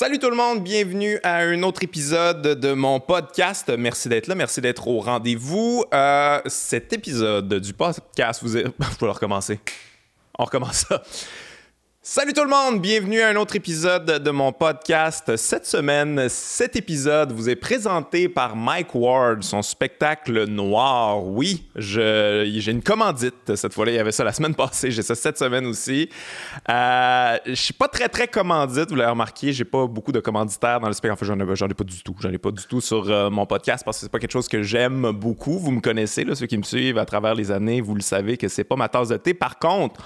Salut tout le monde, bienvenue à un autre épisode de mon podcast. Merci d'être là, merci d'être au rendez-vous. Euh, cet épisode du podcast, vous... Est... Je vais recommencer. On recommence ça. Salut tout le monde, bienvenue à un autre épisode de mon podcast. Cette semaine, cet épisode vous est présenté par Mike Ward, son spectacle noir. Oui, j'ai une commandite cette fois-là. Il y avait ça la semaine passée, j'ai ça cette semaine aussi. Euh, je suis pas très très commandite, vous l'avez remarqué, j'ai pas beaucoup de commanditaires dans le spectacle. Enfin, j'en ai, pas du tout. J'en ai pas du tout sur euh, mon podcast parce que c'est pas quelque chose que j'aime beaucoup. Vous me connaissez, là, ceux qui me suivent à travers les années, vous le savez que c'est pas ma tasse de thé. Par contre,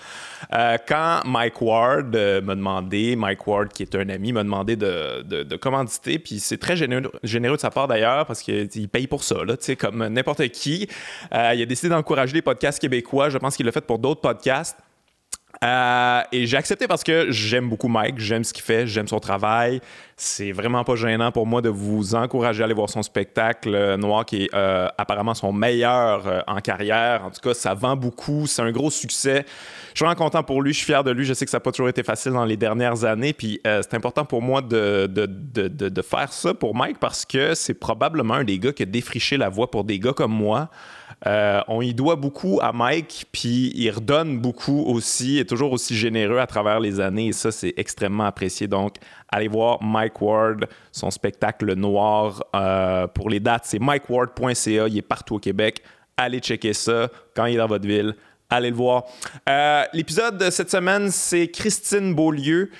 euh, quand Mike Ward euh, m'a demandé, Mike Ward, qui est un ami, m'a demandé de, de, commanditer, puis c'est très généreux, généreux, de sa part d'ailleurs, parce qu'il paye pour ça, là, comme n'importe qui. Euh, il a décidé d'encourager les podcasts québécois. Je pense qu'il l'a fait pour d'autres podcasts. Euh, et j'ai accepté parce que j'aime beaucoup Mike, j'aime ce qu'il fait, j'aime son travail. C'est vraiment pas gênant pour moi de vous encourager à aller voir son spectacle euh, noir qui est euh, apparemment son meilleur en carrière. En tout cas, ça vend beaucoup, c'est un gros succès. Je suis vraiment content pour lui, je suis fier de lui. Je sais que ça n'a pas toujours été facile dans les dernières années. Puis c'est important pour moi de, de, de, de, faire ça pour Mike parce que c'est probablement un des gars qui a défriché la voie pour des gars comme moi. Euh, on y doit beaucoup à Mike, puis il redonne beaucoup aussi, est toujours aussi généreux à travers les années, et ça, c'est extrêmement apprécié. Donc, allez voir Mike Ward, son spectacle noir. Euh, pour les dates, c'est mikeward.ca, il est partout au Québec. Allez checker ça quand il est dans votre ville. Allez le voir. Euh, l'épisode de cette semaine, c'est Christine Beaulieu.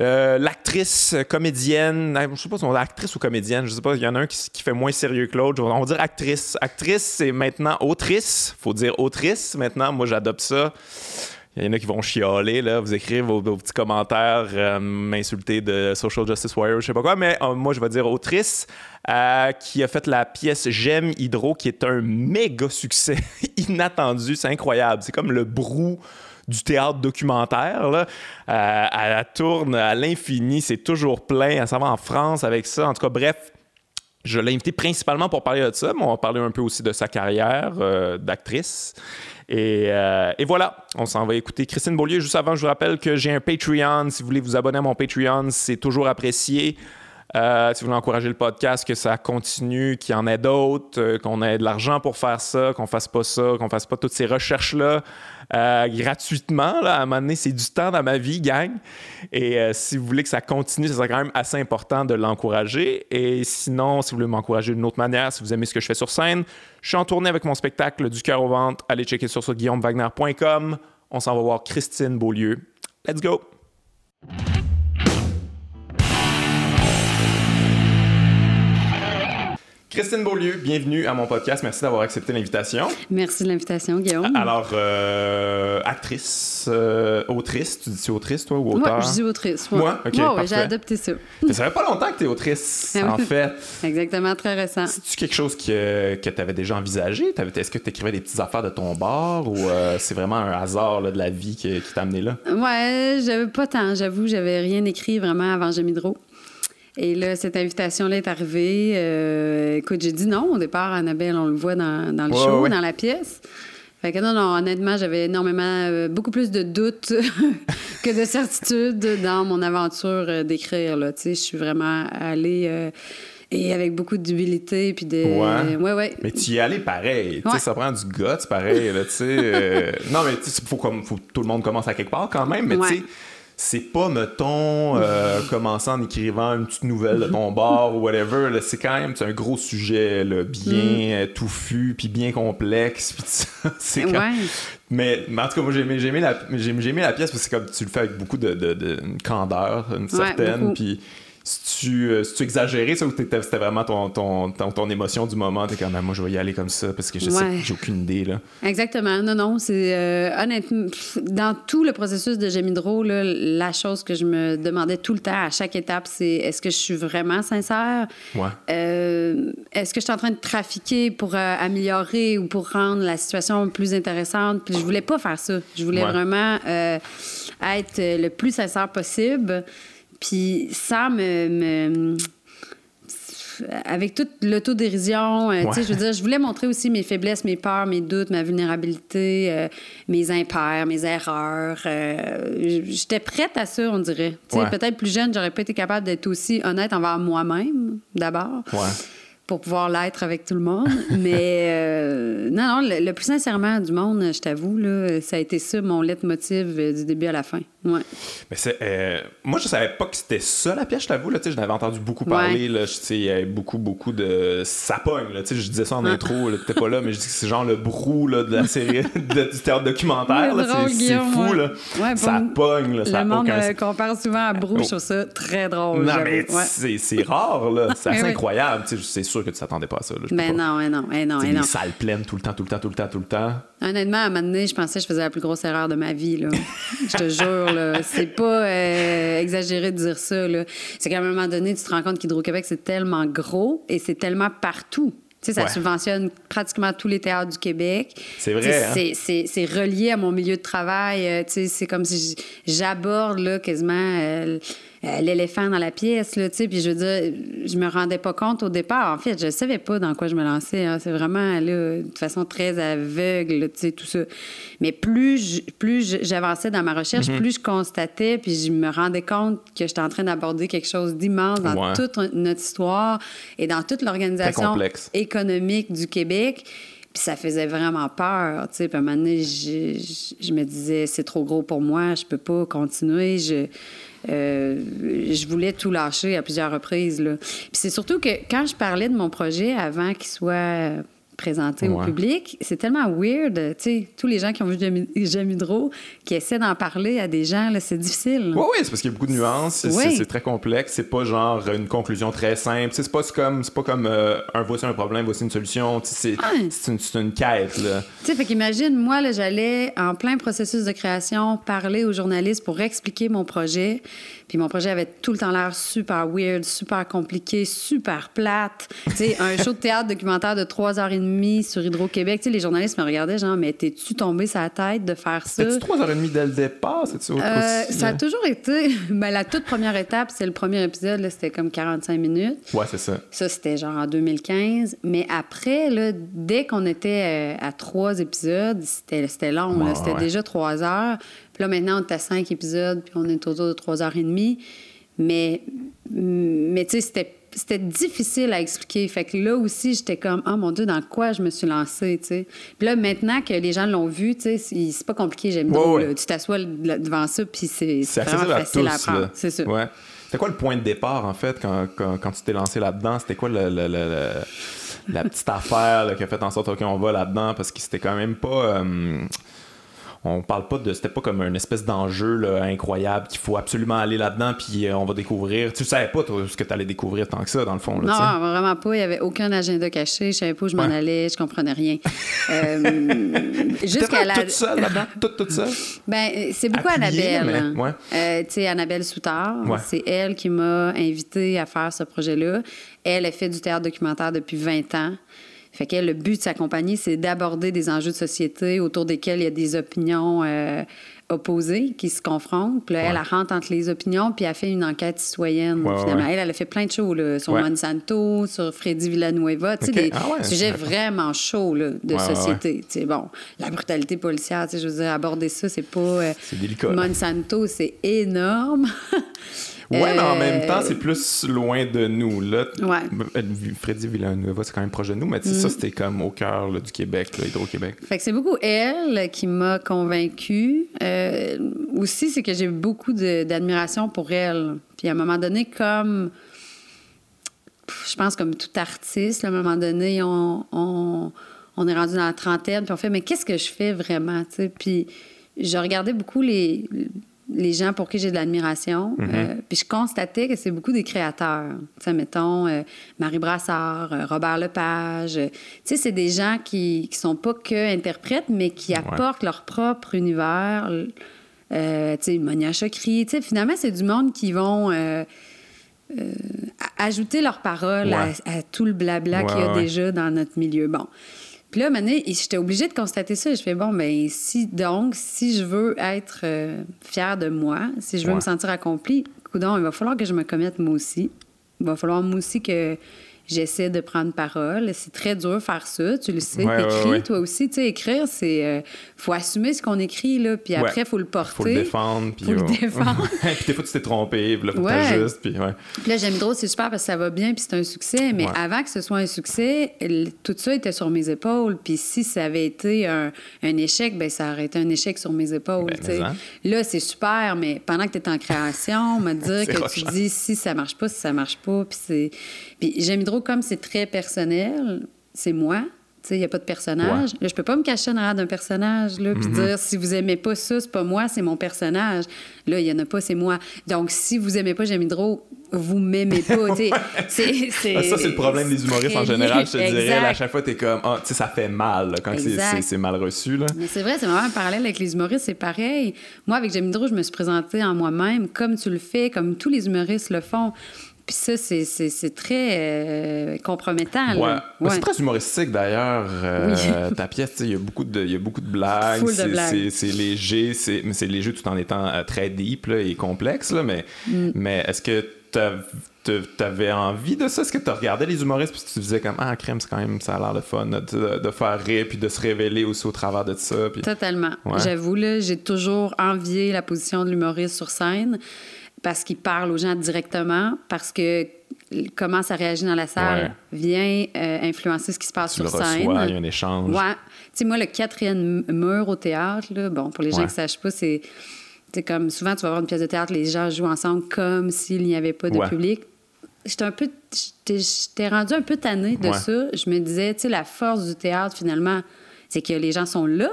Euh, l'actrice, comédienne, je sais pas si on dit actrice ou comédienne, je sais pas, il y en a un qui, fait moins sérieux que l'autre. On va dire actrice. Actrice, c'est maintenant autrice. Faut dire autrice maintenant. Moi, j'adopte ça. Il y en a qui vont chialer, là, vous écrivez vos, petits commentaires, euh, m'insulter de Social Justice Warrior, je sais pas quoi, mais euh, moi, je vais dire autrice, qui a fait la pièce J'aime Hydro, qui est un méga succès inattendu. C'est incroyable. C'est comme le brou du théâtre documentaire. Là. Euh, elle tourne à l'infini, c'est toujours plein. Elle s'en va en France avec ça. En tout cas, bref, je l'ai invité principalement pour parler de ça, mais on va parler un peu aussi de sa carrière euh, d'actrice. Euh, et, voilà, on s'en va écouter Christine Beaulieu. Juste avant, je vous rappelle que j'ai un Patreon. Si vous voulez vous abonner à mon Patreon, c'est toujours apprécié. Euh, si vous voulez encourager le podcast, que ça continue, qu'il y en ait d'autres, euh, qu'on ait de l'argent pour faire ça, qu'on fasse pas ça, qu'on fasse pas toutes ces recherches-là euh, gratuitement. Là, à un moment donné, c'est du temps dans ma vie, gang. Et si vous voulez que ça continue, ça serait quand même assez important de l'encourager. Et sinon, si vous voulez m'encourager d'une autre manière, si vous aimez ce que je fais sur scène, je suis en tournée avec mon spectacle Du cœur au ventre. Allez checker sur ça, guillaumewagner.com. On s'en va voir Christine Beaulieu. Let's go! Christine Beaulieu, bienvenue à mon podcast. Merci d'avoir accepté l'invitation. Merci de l'invitation, Guillaume. Alors, euh, actrice, euh, autrice, tu dis autrice, toi, ou auteur? Moi, je dis autrice. Moi? OK, j'ai adopté ça. Ça fait pas longtemps que tu es autrice, ah en fait. Exactement, très récent. C'est-tu quelque chose que, que tu avais déjà envisagé? Est-ce que tu écrivais des petites affaires de ton bord ou euh, c'est vraiment un hasard de la vie qui, qui t'a amené là? Ouais, j'avais pas tant, j'avoue, j'avais rien écrit vraiment avant Gémidro. Et là, cette invitation-là est arrivée. Euh, écoute, j'ai dit non au départ. Annabelle, on le voit dans, dans le show, dans la pièce. Fait que non, non, honnêtement, j'avais énormément, euh, beaucoup plus de doutes que de certitudes dans mon aventure euh, d'écrire. Tu sais, je suis vraiment allée et avec beaucoup d'humilité puis de ouais. ouais, ouais. mais tu y es allé pareil tu sais ça prend du guts pareil là tu sais non mais il faut comme faut tout le monde commence à quelque part quand même mais tu sais c'est pas, mettons, euh, commencer en écrivant une petite nouvelle de ton bar ou whatever. C'est quand même un gros sujet, là, bien mm. touffu, puis bien complexe. c'est mais, en tout cas, moi, j'ai aimé, la, la pièce parce que comme tu le fais avec beaucoup de, de, candeur, une certaine. Puis tu, euh, tu exagéré ça ou c'était vraiment ton, ton, ton, émotion du moment? T'es comme, moi, je vais y aller comme ça parce que je sais j'ai aucune idée. Là. Exactement. Non, non. C'est euh, honnêtement, dans tout le processus de Gemidro, là, la chose que je me demandais tout le temps à chaque étape, c'est est-ce que je suis vraiment sincère? Ouais. Euh, est-ce que je suis en train de trafiquer pour améliorer ou pour rendre la situation plus intéressante? Puis je voulais pas faire ça. Je voulais vraiment être le plus sincère possible. Puis ça me, avec toute l'autodérision, euh, tu sais, je veux dire, je voulais montrer aussi mes faiblesses, mes peurs, mes doutes, ma vulnérabilité, euh, mes impairs, mes erreurs. Euh, j'étais prête à ça, on dirait. Tu sais, peut-être plus jeune, j'aurais pas été capable d'être aussi honnête envers moi-même, d'abord. Ouais pour pouvoir l'être avec tout le monde. Mais non, non, le, plus sincèrement du monde, je t'avoue, ça a été ça mon leitmotiv du début à la fin. Ouais. Mais c'est, euh, moi, je savais pas que c'était ça la pièce, je t'avoue. Là, je n'avais entendu beaucoup parler. Là, il y avait beaucoup, beaucoup de. Ça pogne. Là, je disais ça en intro, t'étais pas là, mais je dis que c'est genre le brou là, de la série de, du théâtre documentaire. c'est, fou. Là. ça pogne. Là, ça le monde compare souvent à brou, je trouve ça très drôle. Non, mais c'est, rare. Là. C'est assez incroyable. C'est sûr que tu t'attendais pas à ça. Là, ben non, mais non, mais non, mais non. Des salles pleines tout le temps, tout le temps, tout le temps, tout le temps. Honnêtement, à un moment donné, je pensais que je faisais la plus grosse erreur de ma vie. Là. je te jure, là. C'est pas euh, exagéré de dire ça. Là. C'est qu'à un moment donné, tu te rends compte qu'Hydro-Québec, c'est tellement gros et c'est tellement partout. Tu sais, ça subventionne pratiquement tous les théâtres du Québec. C'est vrai. Hein? C'est relié à mon milieu de travail. Euh, tu sais, c'est comme si j'aborde là, quasiment euh, euh, l'éléphant dans la pièce, là, tu sais. Puis je veux dire, je me rendais pas compte au départ. En fait, je savais pas dans quoi je me lançais. Hein. C'est vraiment, là, de façon très aveugle, tu sais, tout ça. Mais plus plus j'avançais dans ma recherche, mm-hmm. plus je constatais, puis je me rendais compte que j'étais en train d'aborder quelque chose d'immense dans toute notre histoire et dans toute l'organisation économique du Québec. Puis ça faisait vraiment peur, tu sais. Puis à un moment donné, je, je me disais, c'est trop gros pour moi, je peux pas continuer. Je, je voulais tout lâcher à plusieurs reprises. Là. Puis c'est surtout que quand je parlais de mon projet avant qu'il soit présenté au public. C'est tellement weird. Tu sais, tous les gens qui ont vu Jamie Hydro, qui essaient d'en parler à des gens, c'est difficile. Oui, oui, c'est parce qu'il y a beaucoup de nuances. C'est très complexe. C'est pas genre une conclusion très simple. C'est pas comme, pas comme euh, un voici un problème, voici une solution. C'est une, une, quête. Tu sais, fait qu'imagine, moi, j'allais en plein processus de création parler aux journalistes pour expliquer mon projet. Puis mon projet avait tout le temps l'air super weird, super compliqué, super plate. Tu sais, un show de théâtre documentaire de 3h30 sur Hydro-Québec. Tu sais, les journalistes me regardaient genre, mais t'es-tu tombé sa tête de faire ça? C'était 3h30 dès le départ? C'est euh, ça a toujours été. Ben, la toute première étape, c'est le premier épisode, c'était comme 45 minutes. Ouais, c'est ça. Ça, c'était genre en 2015. Mais après, là, dès qu'on était euh, à trois épisodes, c'était long. c'était déjà trois heures là, maintenant, on est à cinq épisodes, puis on est autour de trois heures et demie. Mais, mais tu sais, c'était c'était difficile à expliquer. Fait que là aussi, j'étais comme, oh mon Dieu, dans quoi je me suis lancée, tu sais? Puis là, maintenant que les gens l'ont vu, tu sais, c'est pas compliqué, j'aime bien. Tu t'assois devant ça, puis c'est vraiment facile à, apprendre. C'est ça. Ouais. C'était quoi le point de départ, en fait, quand, quand, tu t'es lancé là-dedans? C'était quoi le, la petite affaire qui a fait en sorte qu'on va là-dedans? Parce que c'était quand même pas... Euh, on parle pas de c'était pas comme une espèce d'enjeu incroyable qu'il faut absolument aller là-dedans puis euh, on va découvrir. Tu savais pas ce que tu allais découvrir tant que ça dans le fond là, non vraiment pas. Il y avait aucun agenda caché. Je savais pas où je m'en allais. Je comprenais rien. Euh, jusqu'à la toute seule là-dedans? Toute toute seule? Ben euh, c'est beaucoup Annabelle ouais. euh, tu sais Annabelle Soutard c'est elle qui m'a invité à faire ce projet là elle a fait du théâtre documentaire depuis 20 ans fait que le but de sa compagnie, c'est d'aborder des enjeux de société autour desquels il y a des opinions euh, opposées qui se confrontent. Puis là, elle, elle, rentre entre les opinions, puis elle fait une enquête citoyenne. finalement, elle, elle a fait plein de shows là, sur Monsanto, sur Freddy Villanueva, sais, des ah sujets vraiment chauds là, de société. Bon, la brutalité policière, je veux dire, aborder ça, c'est pas... Euh, c'est délicat. Monsanto, c'est énorme. Ouais, mais en même temps, c'est plus loin de nous. Là, ouais. Euh, Freddy Villanueva, c'est quand même proche de nous, mais ça, mm. c'était comme au cœur du Québec, Hydro-Québec. Fait que c'est beaucoup elle qui m'a convaincue. Euh, aussi, c'est que j'ai beaucoup d'admiration pour elle. Puis à un moment donné, comme. Je pense comme tout artiste, à un moment donné, on, on, on est rendu dans la trentaine, puis on fait, mais qu'est-ce que je fais vraiment? Puis je regardais beaucoup les les gens pour qui j'ai de l'admiration. Mhm. Euh, puis je constatais que c'est beaucoup des créateurs. Tu sais, mettons, euh, Marie Brassard, euh, Robert Lepage. tu sais, c'est des gens qui ne sont pas que interprètes, mais qui apportent leur propre univers. tu sais, Monia Chokri. Tu sais, finalement, c'est du monde qui vont... ajouter leurs paroles à, tout le blabla qu'il y a déjà dans notre milieu. Bon. Puis là, à j'étais obligée de constater ça. Je fais, bon, ben si donc, si je veux être euh, fière de moi, si je veux me sentir accomplie, coudon, il va falloir que je me commette moi aussi. Il va falloir moi aussi que j'essaie de prendre parole. C'est très dur faire ça, tu le sais. T'écris, toi aussi. Tu sais, écrire, c'est. Euh, faut assumer ce qu'on écrit, là, puis après, il faut le porter. faut le défendre. Puis faut le défendre. puis des fois, tu t'es trompé, puis là, faut t'ajuster. Puis, ouais. puis là, j'aime trop, c'est super parce que ça va bien, puis c'est un succès. Mais avant que ce soit un succès, tout ça était sur mes épaules. Puis si ça avait été un, un échec, ben ça aurait été un échec sur mes épaules. Ben, hein. Là, c'est super, mais pendant que tu es en création, me dire que tu dis si ça marche pas, si ça marche pas. Puis c'est. Puis j'aime trop comme c'est très personnel, c'est moi. Il n'y a pas de personnage. Là, je peux pas me cacher en arrière d'un personnage, là, puis mm-hmm. dire si vous aimez pas ça, c'est pas moi, c'est mon personnage. Là, il y en a pas, c'est moi. Donc, si vous aimez pas J'aime Hydro, vous m'aimez pas. c'est, ça, c'est le problème des humoristes en général, je te dirais. à chaque fois, tu es comme, oh, ça fait mal quand c'est, mal reçu. Là. Mais c'est vrai, c'est vraiment un parallèle avec les humoristes, c'est pareil. Moi, avec J'aime Hydro, je me suis présentée en moi-même, comme tu le fais, comme tous les humoristes le font. Puis ça, c'est très euh, compromettant. Ouais. C'est très humoristique d'ailleurs. Euh, ta pièce, il y, a beaucoup de, y a beaucoup de blagues. C'est léger, mais c'est léger tout en étant euh, très deep et complexe. Là, mais mm. mais est-ce que tu avais envie de ça? Est-ce que tu regardais les humoristes puis tu te disais comme Ah, crème, c'est quand même, ça a l'air de fun de, faire rire puis de se révéler aussi au travers de ça? Totalement. J'avoue, j'ai toujours envié la position de l'humoriste sur scène parce qu'il parle aux gens directement, parce que comment ça réagit dans la salle vient euh, influencer ce qui se passe sur scène. il y a un échange. Ouais. Tu sais, moi, le quatrième mur au théâtre, là, bon, pour les gens qui ne sachent pas, c'est comme souvent, tu vas voir une pièce de théâtre, les gens jouent ensemble comme s'il n'y avait pas de public. J'étais un peu. J'étais rendu un peu tannée de ça. Je me disais, tu sais, la force du théâtre, finalement, c'est que les gens sont là,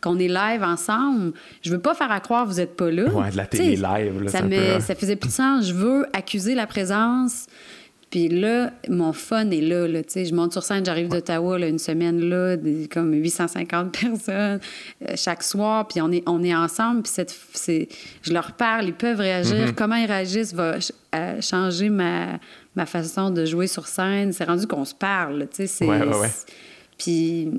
qu'on est live ensemble. Je veux pas faire à croire que vous êtes pas là. Ouais, de la télé live. Là, ça, me, ça faisait plus de sens. Je veux accuser la présence. Puis là, mon fun est là. là je monte sur scène, j'arrive d'Ottawa une semaine là, comme 850 personnes euh, chaque soir, puis on est, on est ensemble, puis c'est, je leur parle, ils peuvent réagir. Mm-hmm. Comment ils réagissent va euh, changer ma, ma façon de jouer sur scène. C'est rendu qu'on se parle. C'est, ouais, ouais, Puis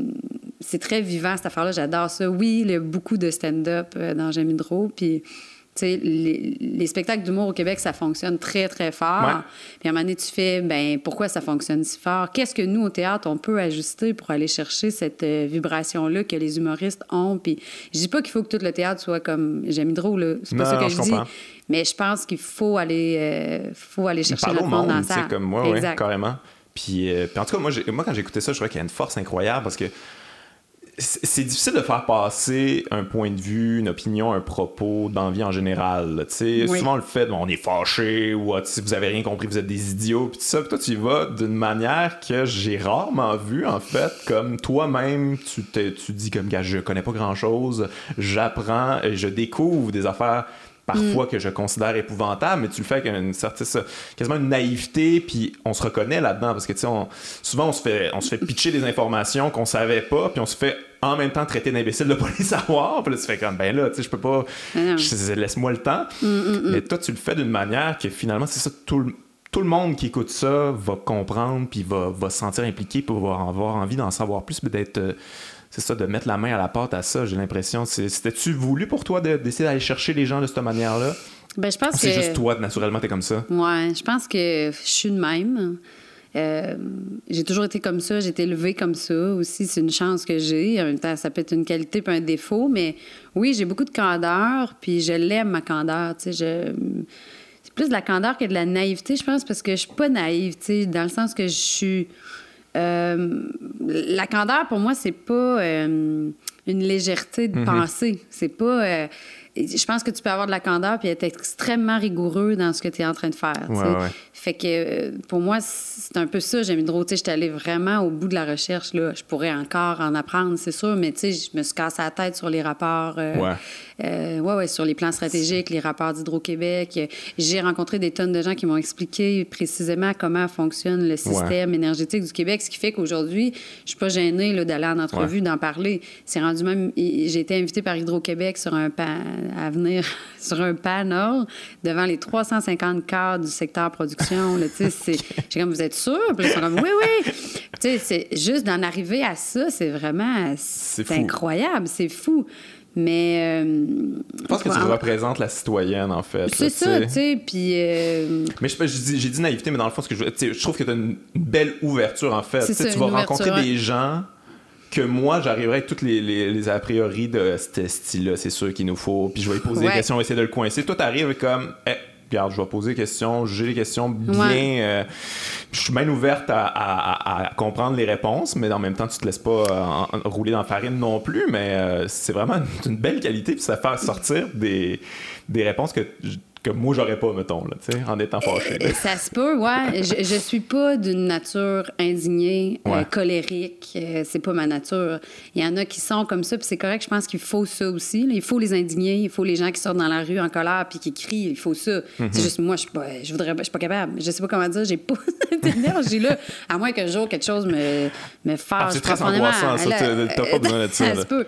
c'est très vivant, cette affaire-là. J'adore ça. Oui, il y a beaucoup de stand-up euh, dans Jamie Hydro. Puis, tu sais, les, spectacles d'humour au Québec, ça fonctionne très, très fort. Puis à un moment donné, tu fais, ben pourquoi ça fonctionne si fort? Qu'est-ce que nous, au théâtre, on peut ajuster pour aller chercher cette euh, vibration-là que les humoristes ont? Puis je dis pas qu'il faut que tout le théâtre soit comme Jamie Hydro, là. C'est pas ça que je, dis. Mais je pense qu'il faut aller, euh, faut aller chercher le monde, dans ça. comme moi, oui, carrément. Puis, puis, en tout cas, moi, moi quand j'écoutais ça, je trouvais qu'il y a une force incroyable parce que c'est difficile de faire passer un point de vue, une opinion, un propos dans la vie en général. Souvent, on le fait, on est fâché ou ah, si vous avez rien compris, vous êtes des idiots. Puis ça, toi, tu y vas d'une manière que j'ai rarement vu, en fait, comme toi-même, tu, tu dis comme, gars, je connais pas grand-chose, j'apprends, je découvre des affaires parfois mm. que je considère épouvantables, mais tu le fais avec une certaine, quasiment une naïveté, puis on se reconnaît là-dedans, parce que tu sais, souvent on se fait, on se fait pitcher des informations qu'on savait pas, puis on se fait en même temps traiter d'imbécile de pas les savoir, puis là tu fais comme, ben là, tu sais, je peux pas, laisse-moi le temps, mm, mm, mais toi tu le fais d'une manière que finalement, c'est ça, tout le, tout le monde qui écoute ça va comprendre, puis va, va se sentir impliqué, pour avoir, avoir envie d'en savoir plus, d'être euh, c'est ça, de mettre la main à la porte à ça, j'ai l'impression. C'était-tu voulu pour toi d'essayer d'aller chercher les gens de cette manière-là? Ben, je pense que. C'est juste toi, naturellement, t'es comme ça? Ouais, je pense que je suis de même. Euh, j'ai toujours été comme ça, j'ai été élevée comme ça aussi. C'est une chance que j'ai. En même temps, ça peut être une qualité puis un défaut, mais oui, j'ai beaucoup de candeur, puis je l'aime, ma candeur. Tu sais, je... C'est plus de la candeur que de la naïveté, je pense, parce que je suis pas naïve, tu sais, dans le sens que je suis la candeur, pour moi, c'est pas euh, une légèreté de mhm. pensée. C'est pas. Euh, je pense que tu peux avoir de la candeur puis être extrêmement rigoureux dans ce que tu es en train de faire. Fait que pour moi, c'est un peu ça. J'ai mis de Tu j'étais allée vraiment au bout de la recherche. Là. Je pourrais encore en apprendre, c'est sûr, mais tu sais, je me suis cassé la tête sur les rapports. ouais. Euh, ouais, ouais, sur les plans stratégiques, les rapports d'Hydro-Québec. J'ai rencontré des tonnes de gens qui m'ont expliqué précisément comment fonctionne le système énergétique du Québec, ce qui fait qu'aujourd'hui, je suis pas gênée d'aller en entrevue, d'en parler. C'est rendu même... J'ai été invitée par Hydro-Québec sur un pan... à venir sur un panel devant les 350 cadres du secteur production. J'ai comme, vous êtes sûr? Puis ils sont comme, oui, oui. c'est juste d'en arriver à ça, c'est vraiment... C'est incroyable, c'est fou. Mais. Euh, je pense que tu représentes la citoyenne, en fait. C'est ça, tu sais. Puis. Euh, mais j'ai dit naïveté, mais dans le fond, ce que je, je trouve que tu as une belle ouverture, en fait. Ça, tu vas rencontrer des gens que moi, j'arriverai avec toutes les, les, a priori de ce style-là, c'est sûr qu'il nous faut. Puis je vais lui poser des questions, essayer de le coincer. Toi, t'arrives comme. Eh, regarde, je vais poser des questions, j'ai les questions bien. Euh, je suis bien ouverte à, comprendre les réponses, mais en même temps, tu te laisses pas rouler dans la farine non plus. Mais euh, c'est vraiment une, belle qualité, puis ça fait sortir des, des réponses que que moi j'aurais pas mettons là, en étant fâché. Ça se peut, ouais. je, je suis pas d'une nature indignée, euh, colérique. Euh, c'est pas ma nature. Il y en a qui sont comme ça, puis c'est correct. Je pense qu'il faut ça aussi. Il faut les indigner, il faut les gens qui sortent dans la rue en colère puis qui crient. Il faut ça. C'est mhm. juste moi, je suis pas, je voudrais, je suis pas capable. Je sais pas comment dire. J'ai pas cette énergie là. À moins qu'un jour quelque chose me me fasse. Ah, c'est très angoissant. T'as pas besoin de ça. ça se peut.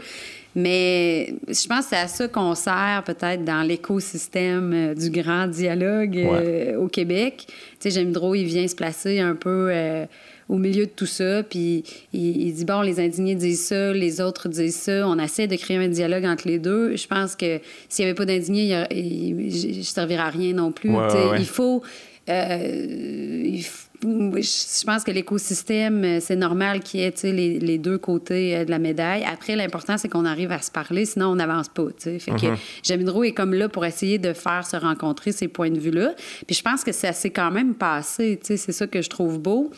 Mais je pense que c'est à ça qu'on sert peut-être dans l'écosystème euh, du grand dialogue euh, au Québec. Tu sais, il vient se placer un peu euh, au milieu de tout ça, puis il, dit, bon, les indignés disent ça, les autres disent ça, on essaie de créer un dialogue entre les deux. Je pense que s'il n'y avait pas d'indignés, je ne servirais à rien non plus. Il faut... il faut je pense que l'écosystème, euh, c'est normal qu'il y ait les, les, deux côtés euh, de la médaille. Après, l'important, c'est qu'on arrive à se parler, sinon on n'avance pas. Fait que. Jamidro est comme là pour essayer de faire se rencontrer ces points de vue-là. Puis je pense que ça s'est quand même passé. C'est ça que je trouve beau.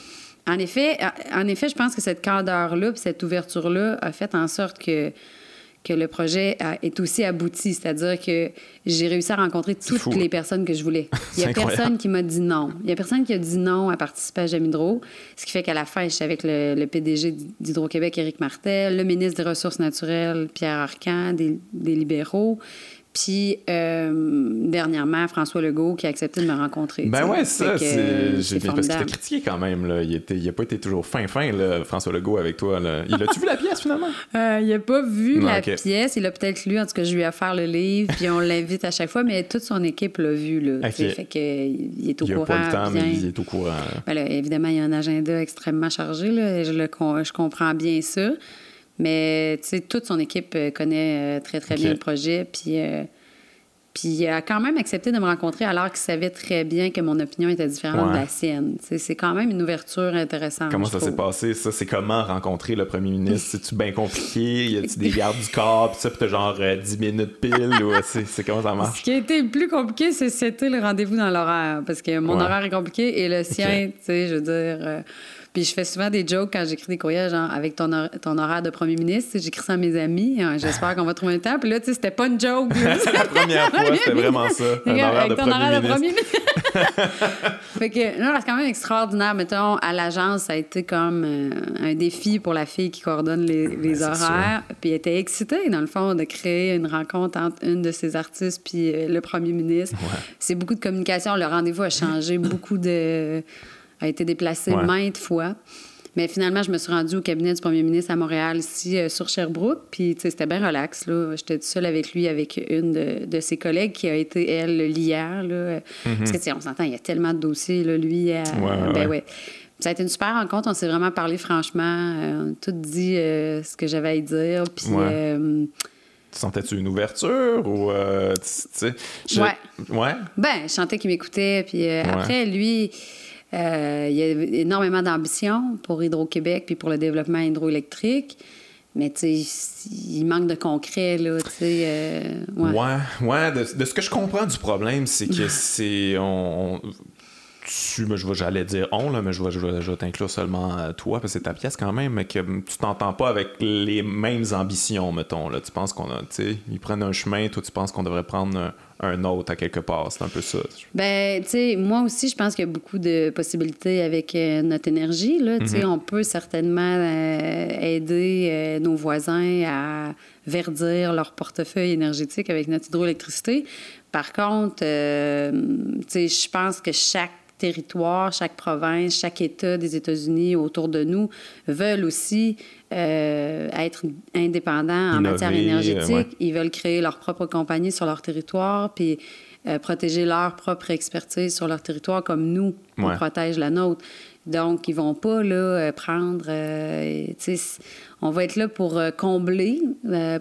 En effet, en effet, je pense que cette candeur-là, cette ouverture-là a fait en sorte que que le projet est aussi abouti, c'est-à-dire que j'ai réussi à rencontrer toutes les personnes que je voulais. Il n'y a personne qui m'a dit non. Il y a personne qui a dit non à participer à Jamidro, ce qui fait qu'à la fin, je suis avec le, PDG d'Hydro-Québec, Éric Martel, le ministre des Ressources naturelles, Pierre Arcan, des, des libéraux, puis, euh, dernièrement, François Legault qui a accepté de me rencontrer. Ben ouais, ça, c'est. J'ai parce qu'il t'a critiqué quand même. Là. Il, n'a il pas été toujours fin, fin, là, François Legault, avec toi. Là. Il a-tu vu la pièce finalement? Euh, il n'a pas vu la pièce. Il a peut-être lu, en tout cas, je lui ai offert le livre, puis on l'invite à chaque fois, mais toute son équipe l'a vu. Là, Fait qu'il est au courant. Il n'a pas le temps, mais il est au courant. Ben évidemment, il y a un agenda extrêmement chargé. Là, je, le, je comprends bien ça. Mais toute son équipe euh, connaît euh, très, très bien le projet. Puis, euh, puis il a quand même accepté de me rencontrer alors qu'il savait très bien que mon opinion était différente de la sienne. C'est quand même une ouverture intéressante. Comment ça s'est passé? Ça, c'est comment rencontrer le premier ministre? C'est-tu bien compliqué? Y a-tu des gardes du corps? Puis ça, puis t'as genre 10 minutes pile? ou c'est comment ça marche? Ce qui a été le plus compliqué, c'était le rendez-vous dans l'horaire. Parce que mon horaire est compliqué et le sien, tu sais, je veux dire puis je fais souvent des jokes quand j'écris des courriels, genre avec ton, ton horaire de premier ministre. J'écris ça à mes amis. Hein, j'espère qu'on va trouver un temps. Puis là, tu sais, c'était pas une joke. la première fois, c'était vraiment ça. Un horaire de, premier horaire de premier ministre. fait que, non, c'est quand même extraordinaire. Mettons, à l'agence, ça a été comme euh, un défi pour la fille qui coordonne les, les horaires. Puis elle était excitée, dans le fond, de créer une rencontre entre une de ces artistes puis euh, le premier ministre. C'est beaucoup de communication. Le rendez-vous a changé beaucoup de a été déplacé maintes fois. Mais finalement, je me suis rendue au cabinet du premier ministre à Montréal, ici, euh, sur Sherbrooke. Puis, tu sais, c'était bien relax, là. J'étais seule avec lui, avec une de, ses collègues qui a été, elle, l'hier, là. Mhm. Parce que, tu sais, on s'entend, il y a tellement de dossiers, là, lui. À... ben ouais. Ça a été une super rencontre. On s'est vraiment parlé franchement. Euh, on a tout dit euh, ce que j'avais à dire. Puis... Sentais-tu une ouverture ou tu sais ouais ouais ben je sentais qu'il m'écoutait puis après lui euh, il y a énormément d'ambition pour Hydro-Québec puis pour le développement hydroélectrique. Mais il manque de concret, là. Euh, ouais, ouais, de, ce que je comprends du problème, c'est que c'est. On, tu, j'allais dire on, là, mais je vais, je vais, t'inclure seulement toi, parce que c'est ta pièce quand même, mais que tu t'entends pas avec les mêmes ambitions, mettons. Là. Tu penses qu'on a, tu sais, ils prennent un chemin, toi, tu penses qu'on devrait prendre un, autre à quelque part. C'est un peu ça. Ben, tu sais, moi aussi, je pense qu'il y a beaucoup de possibilités avec euh, notre énergie. Là. Tu sais, mhm. on peut certainement euh, aider euh, nos voisins à verdir leur portefeuille énergétique avec notre hydroélectricité. Par contre, tu sais, je pense que chaque territoire, chaque province, chaque État des États-Unis autour de nous veulent aussi euh, être indépendants en matière énergétique. Ils veulent créer leur propre compagnie sur leur territoire, puis protéger leur propre expertise sur leur territoire comme nous, on protège la nôtre. Donc, ils vont pas là, prendre. on va être là pour combler,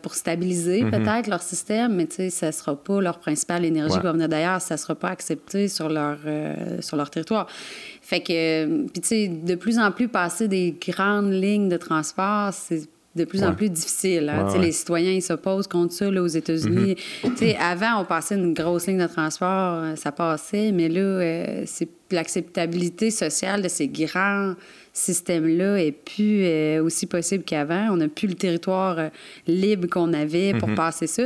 pour stabiliser mm-hmm. peut-être leur système, mais ça ne sera pas leur principale énergie qui va venir d'ailleurs, ça ne sera pas accepté sur leur, sur leur territoire. Fait que, puis tu sais, de plus en plus, passer des grandes lignes de transport, c'est de plus en plus difficile. Hein. Les citoyens ils s'opposent contre ça là, aux États-Unis. Mm-hmm. Avant, on passait une grosse ligne de transport, euh, ça passait, mais là, euh, c'est l'acceptabilité sociale de ces grands systèmes-là est plus euh, aussi possible qu'avant. On n'a plus le territoire libre qu'on avait pour mm-hmm. passer ça.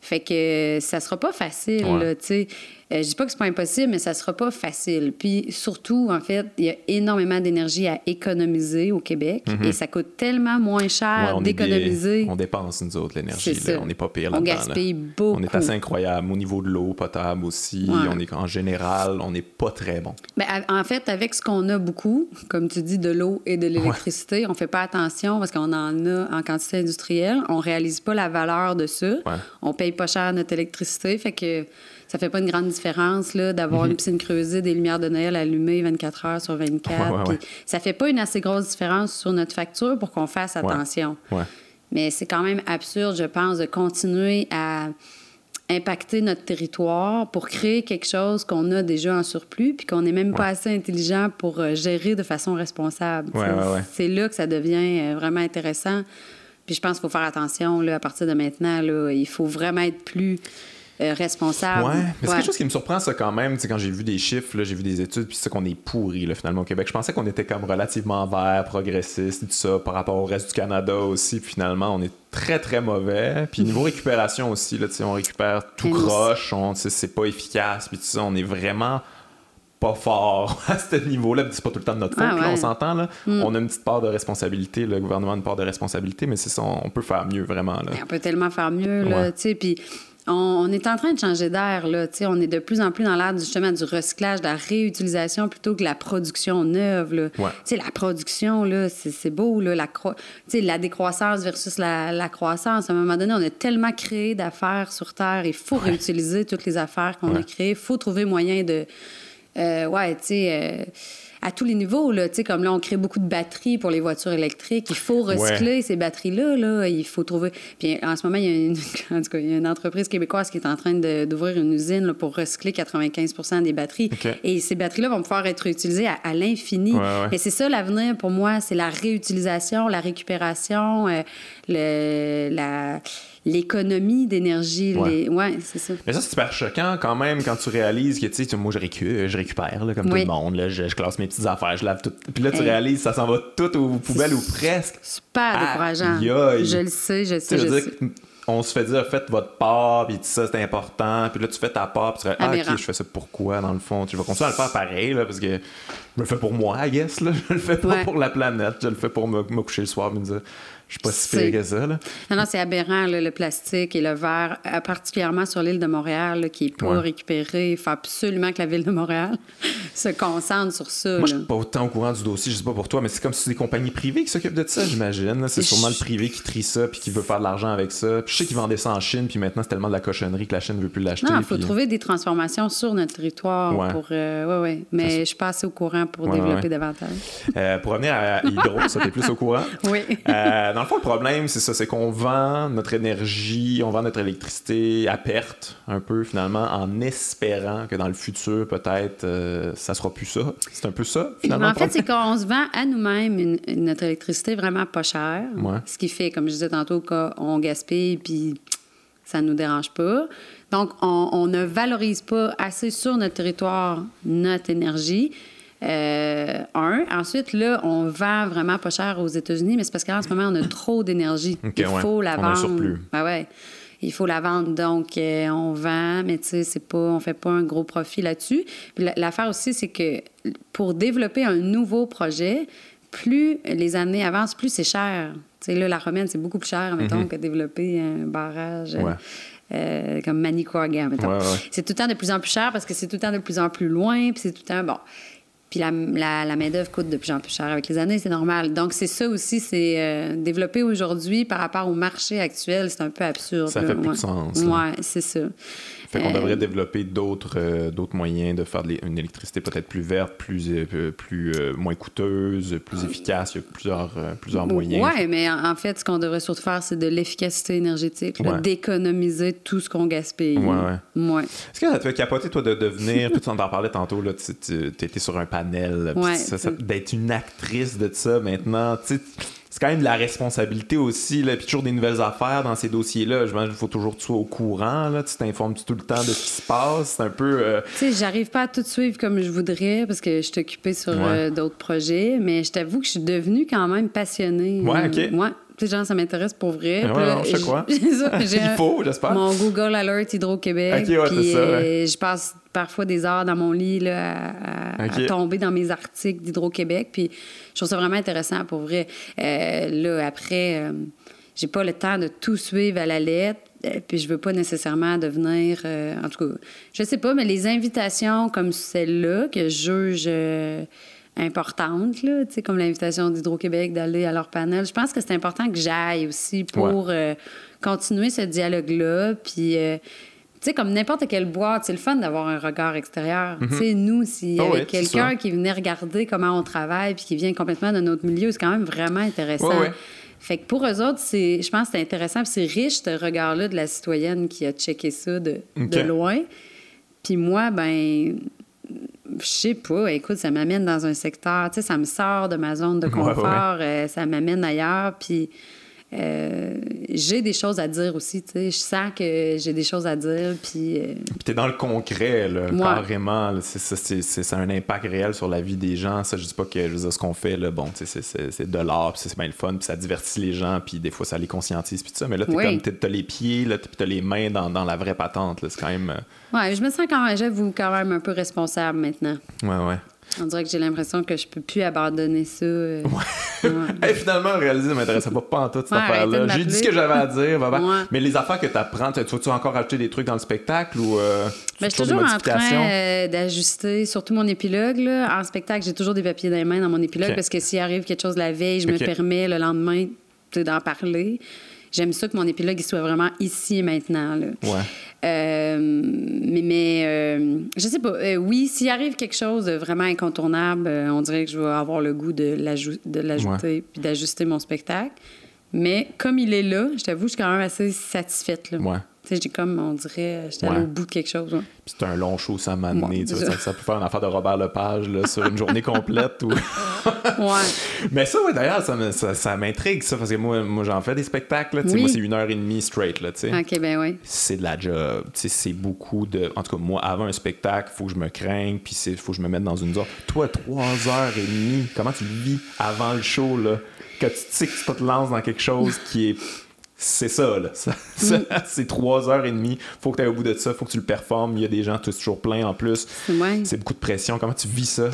Fait que ça sera pas facile, tu sais. Euh, je dis pas que c'est pas impossible, mais ça sera pas facile. Puis surtout, en fait, il y a énormément d'énergie à économiser au Québec mhm. et ça coûte tellement moins cher d'économiser. On dépense, nous autres, l'énergie. On n'est pas pire On gaspille beaucoup. On est assez incroyable au niveau de l'eau potable aussi. On est, en général, on n'est pas très bon. Ben, en fait, avec ce qu'on a beaucoup, comme tu dis, de l'eau et de l'électricité, on fait pas attention parce qu'on en a en quantité industrielle. On réalise pas la valeur de ça. On paye pas cher notre électricité. Fait que ça fait pas une grande différence là, d'avoir une mhm. piscine creusée, des lumières de Noël allumées 24 heures sur 24. Ouais, Ça fait pas une assez grosse différence sur notre facture pour qu'on fasse attention. Mais c'est quand même absurde, je pense, de continuer à impacter notre territoire pour créer quelque chose qu'on a déjà en surplus puis qu'on n'est même pas assez intelligent pour euh, gérer de façon responsable. c'est là que ça devient euh, vraiment intéressant. Puis je pense qu'il faut faire attention là, à partir de maintenant. Là, il faut vraiment être plus euh, responsable. Ouais, mais c'est quelque chose qui me surprend, ça, quand même. quand j'ai vu des chiffres, j'ai vu des études, puis c'est qu'on est pourri, là, finalement, au Québec. Je pensais qu'on était comme relativement vert, progressiste, tout ça, par rapport au reste du Canada aussi. Puis finalement, on est très, très mauvais. Puis niveau récupération aussi, là, on récupère tout croche, on, c'est pas efficace, puis tout ça, on est vraiment pas fort à ce niveau-là. C'est pas tout le temps de notre faute, ah on s'entend. Là. Mm. On a une petite part de responsabilité, le gouvernement a une part de responsabilité, mais c'est ça, on peut faire mieux vraiment. Là. On peut tellement faire mieux, là, tu sais, puis on, est en train de changer d'air. Là, on est de plus en plus dans l'ère justement du recyclage, de la réutilisation plutôt que la production neuve. Là. La production, là, c'est, beau. Là, la, la décroissance versus la, croissance. À un moment donné, on a tellement créé d'affaires sur Terre. Il faut réutiliser toutes les affaires qu'on a créées. Il faut trouver moyen de... Euh, ouais, tu sais... Euh, à tous les niveaux. Là, comme là, on crée beaucoup de batteries pour les voitures électriques. Il faut recycler ces batteries-là. Là. Il faut trouver. Puis en ce moment, il y, a une, en tout cas, il y a une entreprise québécoise qui est en train d'ouvrir une usine pour recycler 95 des batteries. Et ces batteries-là vont pouvoir être utilisées à, l'infini. Et c'est ça l'avenir pour moi c'est la réutilisation, la récupération, euh, le, la l'économie d'énergie. Ouais, les... c'est ça. Mais ça, c'est super choquant quand même quand tu réalises que, tu sais, moi, je récupère, je récupère là, comme tout le monde. Là, je, classe mes petites affaires, je lave tout. Puis là, tu réalises, ça s'en va tout aux poubelles ou presque. Super décourageant. Je le sais, je sais. Je, je sais. on se fait dire, faites votre part, puis ça, c'est important. Puis là, tu fais ta part, puis tu dis, ah, ok, je fais ça pourquoi, dans le fond? Tu vas continuer à le faire pareil, là, parce que je le fais pour moi, I guess, là. Je le fais pas pour la planète. Je le fais pour me, me coucher le soir, me dire, je suis pas si pire que ça. Là. Non, non, c'est aberrant, le plastique et le verre, euh, particulièrement sur l'île de Montréal, qui n'est pas récupéré. Il faut absolument que la ville de Montréal se concentre sur ça. Moi, je suis pas autant au courant du dossier, je sais pas pour toi, mais c'est comme si c'est des compagnies privées qui s'occupent de ça, j'imagine. C'est sûrement le privé qui trie ça puis qui veut faire de l'argent avec ça. Puis je sais qu'ils vendaient ça en Chine, puis maintenant, c'est tellement de la cochonnerie que la Chine ne veut plus l'acheter. Non, il faut trouver des transformations sur notre territoire pour. Euh, ouais, ouais. Mais je suis pas assez au courant pour développer davantage. Euh, pour revenir à Hydro, ça, t'es plus au courant? Oui. Dans le fond, le problème, c'est ça, c'est qu'on vend notre énergie, on vend notre électricité à perte, un peu finalement, en espérant que dans le futur, peut-être, euh, ça sera plus ça. C'est un peu ça, finalement. En fait, c'est qu'on se vend à nous-mêmes notre électricité vraiment pas chère. Ce qui fait, comme je disais tantôt, qu'on gaspille puis ça nous dérange pas. Donc, on ne valorise pas assez sur notre territoire notre énergie. Euh, un. Ensuite, là, on vend vraiment pas cher aux États-Unis, mais c'est parce qu'en ce moment, on a trop d'énergie. Il faut la vendre. Ah ouais. Il faut la vendre, donc euh, on vend, mais tu sais, c'est pas, on fait pas un gros profit là-dessus. L'affaire aussi, c'est que pour développer un nouveau projet, plus les années avancent, plus c'est cher. Tu sais, là, la romaine, c'est beaucoup plus cher, mettons, mm-hmm. que développer un barrage. Euh, comme Manicouagan, mettons. C'est tout le temps de plus en plus cher parce que c'est tout le temps de plus en plus loin, puis c'est tout le temps... Bon, puis la, la, main-d'œuvre coûte de plus en plus cher avec les années, c'est normal. Donc, c'est ça aussi, c'est euh, développer aujourd'hui par rapport au marché actuel, c'est un peu absurde. Ça fait plus de sens. Oui, c'est ça. Fait qu'on devrait développer d'autres d'autres moyens de faire une électricité peut-être plus verte, plus, plus moins coûteuse, plus efficace. Il y a plusieurs, plusieurs moyens. Oui, mais en, fait, ce qu'on devrait surtout faire, c'est de l'efficacité énergétique, d'économiser tout ce qu'on gaspille. Ouais, ouais. ouais. Est-ce que ça te fait capoter, toi, de devenir, puis tu en parlais tantôt, tu étais sur un panel, d'être une actrice de ça maintenant, tu sais c'est quand même de la responsabilité aussi, là, puis toujours des nouvelles affaires dans ces dossiers-là. Je pense qu'il faut toujours que tu sois au courant, là, tu t'informes tout le temps de ce qui se passe. C'est un peu. Euh, tu sais, j'arrive pas à tout suivre comme je voudrais parce que je suis occupée sur euh, d'autres projets, mais je t'avoue que je suis devenue quand même passionnée. Ouais, OK. Ouais. Tu sais, genre, ça m'intéresse pour vrai. Ouais, je sais quoi. Il faut, j'espère. Mon Google Alert Hydro-Québec. Ouais, puis, euh, je passe parfois des heures dans mon lit là, à, tomber dans mes articles d'Hydro-Québec. Puis je trouve ça vraiment intéressant pour vrai. Euh, là, après, euh, j'ai pas le temps de tout suivre à la lettre. puis je veux pas nécessairement devenir. en tout cas, je sais pas, mais les invitations comme celle-là que je juge importantes, là, comme l'invitation d'Hydro-Québec d'aller à leur panel. Je pense que c'est important que j'aille aussi pour euh, continuer ce dialogue-là. Puis, euh, tu sais, comme n'importe quelle boîte, c'est le fun d'avoir un regard extérieur. Mhm. Tu sais, nous, s'il y ah avait quelqu'un qui venait regarder comment on travaille puis qui vient complètement de notre milieu, c'est quand même vraiment intéressant. fait que pour eux autres, c'est, je pense que c'est intéressant, c'est riche ce regard-là de la citoyenne qui a checké ça de, de loin. Puis moi, ben je sais pas, écoute, ça m'amène dans un secteur, tu sais, ça me sort de ma zone de confort, euh, ça m'amène ailleurs, puis euh, j'ai des choses à dire aussi, tu sais, je sens que j'ai des choses à dire, puis... Euh, puis t'es dans le concret, là, carrément, c'est un impact réel sur la vie des gens, ça, je dis pas que, je veux dire, ce qu'on fait, là, bon, tu sais, c'est de l'art, puis c'est bien le fun, puis ça divertit les gens, puis des fois, ça les conscientise, puis tout ça, mais là, t'es comme, t'as les pieds, là, puis t'as les mains dans, dans, la vraie patente, c'est quand même... Ouais, je me sens quand même, j'avoue, quand même un peu responsable maintenant. Ouais, ouais. On dirait que j'ai l'impression que je peux plus abandonner ça. Euh. Ouais. finalement, réaliser, ça m'intéressait pas, pas en tout cette affaire-là. J'ai dit ce que j'avais à dire. Mais les affaires que tu apprends, tu vas-tu encore acheter des trucs dans le spectacle ou euh, ben, Je suis toujours en train euh, d'ajuster, surtout mon épilogue. Là. En spectacle, j'ai toujours des papiers dans les mains dans mon épilogue parce que s'il arrive quelque chose la veille, je me permets le lendemain d'en parler. J'aime ça que mon épilogue soit vraiment ici et maintenant. Là. Ouais. Euh, mais mais euh, je sais pas. Euh, oui, s'il arrive quelque chose de vraiment incontournable, on dirait que je vais avoir le goût de l'ajouter puis d'ajuster mon spectacle. Mais comme il est là, je t'avoue, je suis quand même assez satisfaite. Là. Ouais j'ai comme, on dirait, j'étais au bout de quelque chose. Puis c'est un long show, ça m'a amené. ça, peut faire une affaire de Robert Lepage là, sur une journée complète. Ou... ouais. Mais ça, ouais, d'ailleurs, ça, ça, m'intrigue, ça, parce que moi, moi j'en fais des spectacles. Là, Moi, c'est une heure et demie straight. Là. OK, ben oui. C'est de la job. C'est beaucoup de. En tout cas, moi, avant un spectacle, il faut que je me craigne, puis il faut que je me mette dans une zone. Toi, trois heures et demie, comment tu vis avant le show, là? Que tu sais que tu te lances dans quelque chose qui est c'est ça, là. Mm. c'est trois heures et demie. Faut que tu ailles au bout de ça, faut que tu le performes. Il y a des gens, tu es toujours plein en plus. C'est beaucoup de pression. Comment tu vis ça?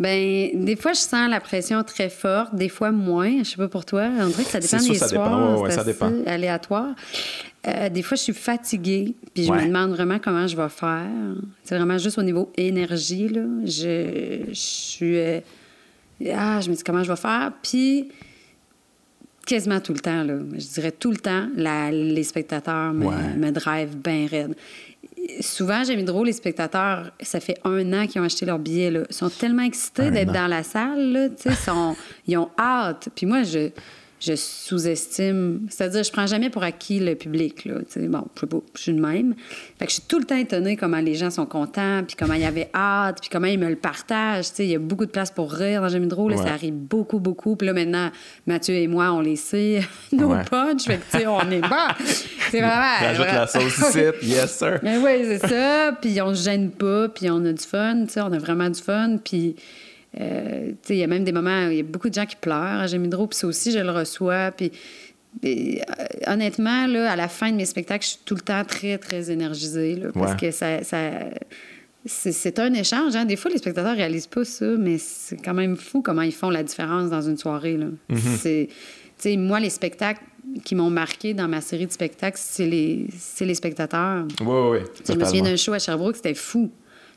Ben, des fois, je sens la pression très forte, des fois moins. Je sais pas pour toi. On dirait que ça dépend des ça soirs. Dépend. ça dépend. aléatoire. Euh, des fois, je suis fatiguée, puis je me demande vraiment comment je vais faire. C'est vraiment juste au niveau énergie, là. Je, je suis... Euh, ah, je me dis comment je vais faire. Puis quasiment tout le temps, là. je dirais tout le temps, les spectateurs me, me drive bien raide. Souvent, j'ai mis drôle, les spectateurs, ça fait un an qu'ils ont acheté leur billet. Là. Ils sont tellement excités d'être dans la salle. Là, sont, ils ont hâte. Puis moi, je, je sous-estime. C'est-à-dire, je prends jamais pour acquis le public. Là, bon, je je suis de même. Fait que je suis tout le temps étonnée comment les gens sont contents, puis comment ils avaient hâte, puis comment ils me le partagent. Il y a beaucoup de place pour rire dans J'aime drôle. Ça arrive beaucoup, beaucoup. Puis là, maintenant, Mathieu et moi, on les sait, nos ouais. punch. Fait que, tu sais, on est bas. C'est vraiment. Rajoute la sauce ici. yes, sir. Mais oui, c'est ça. Puis on se gêne pas, puis on a du fun. On a vraiment du fun. Puis euh, il y a même des moments où il y a beaucoup de gens qui pleurent à Gémidro, puis ça aussi, je le reçois. Puis, euh, honnêtement, là, à la fin de mes spectacles, je suis tout le temps très, très énergisée, parce que ça, c'est un échange. Hein. Des fois, les spectateurs réalisent pas ça, mais c'est quand même fou comment ils font la différence dans une soirée. Là. Mm-hmm. moi, les spectacles qui m'ont marqué dans ma série de spectacles, c'est les, les spectateurs. Oui, oui, Je me souviens d'un show à Sherbrooke, c'était fou.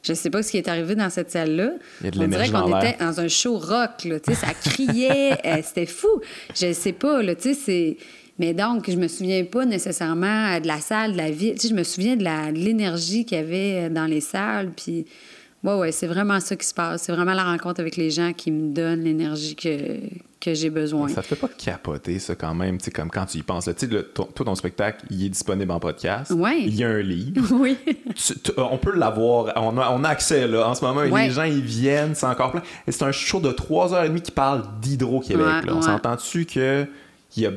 Je ne sais pas ce qui est arrivé dans cette salle-là. On dirait qu'on était dans un show rock. Là, ça criait. Euh, c'était fou. Je ne sais pas. Là, c'est... Mais donc, je me souviens pas nécessairement de la salle, de la vie. Tu sais, je me souviens de l'énergie qu'il y avait dans les salles. Puis, ouais, ouais, c'est vraiment ça qui se passe. C'est vraiment la rencontre avec les gens qui me donne l'énergie que, que j'ai besoin. Ça te fait pas capoter, ça, quand même, tu sais, comme quand tu y penses. Tu sais, toi, ton spectacle, il est disponible en podcast. Oui. Il y a un livre. Oui. on peut l'avoir. On a, on a accès, là. En ce moment, les gens, ils viennent, c'est encore plein. C'est un show de 3h30 qui parle d'Hydro-Québec. on s'entend-tu que il y a,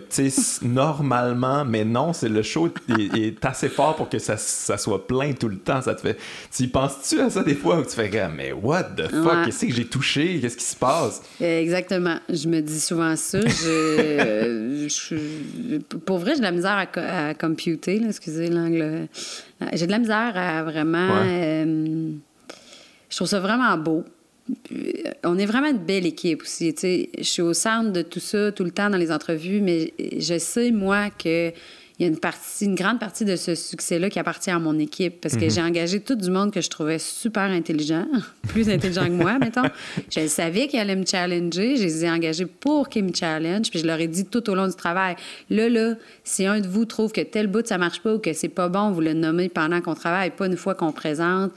normalement, mais non, c'est le show est, assez fort pour que ça, ça, soit plein tout le temps. Ça te fait. Tu penses-tu à ça des fois où tu fais, mais what the fuck, qu'est-ce que j'ai touché, qu'est-ce qui se passe? Exactement. Je me dis souvent ça. Je, pour vrai, j'ai de la misère à, computer, excusez l'angle. J'ai de la misère à vraiment. Euh, je trouve ça vraiment beau on est vraiment une belle équipe aussi. Je suis au centre de tout ça tout le temps dans les entrevues, mais je sais, moi, que il y a une partie, une grande partie de ce succès-là qui appartient à mon équipe parce que mhm. j'ai engagé tout du monde que je trouvais super intelligent, plus intelligent que moi, mettons. Je savais qu'ils allaient me challenger, je les ai engagés pour qu'ils me challengent, puis je leur ai dit tout au long du travail, là, là, si un de vous trouve que tel bout, ça marche pas ou que c'est pas bon, vous le nommez pendant qu'on travaille, pas une fois qu'on présente.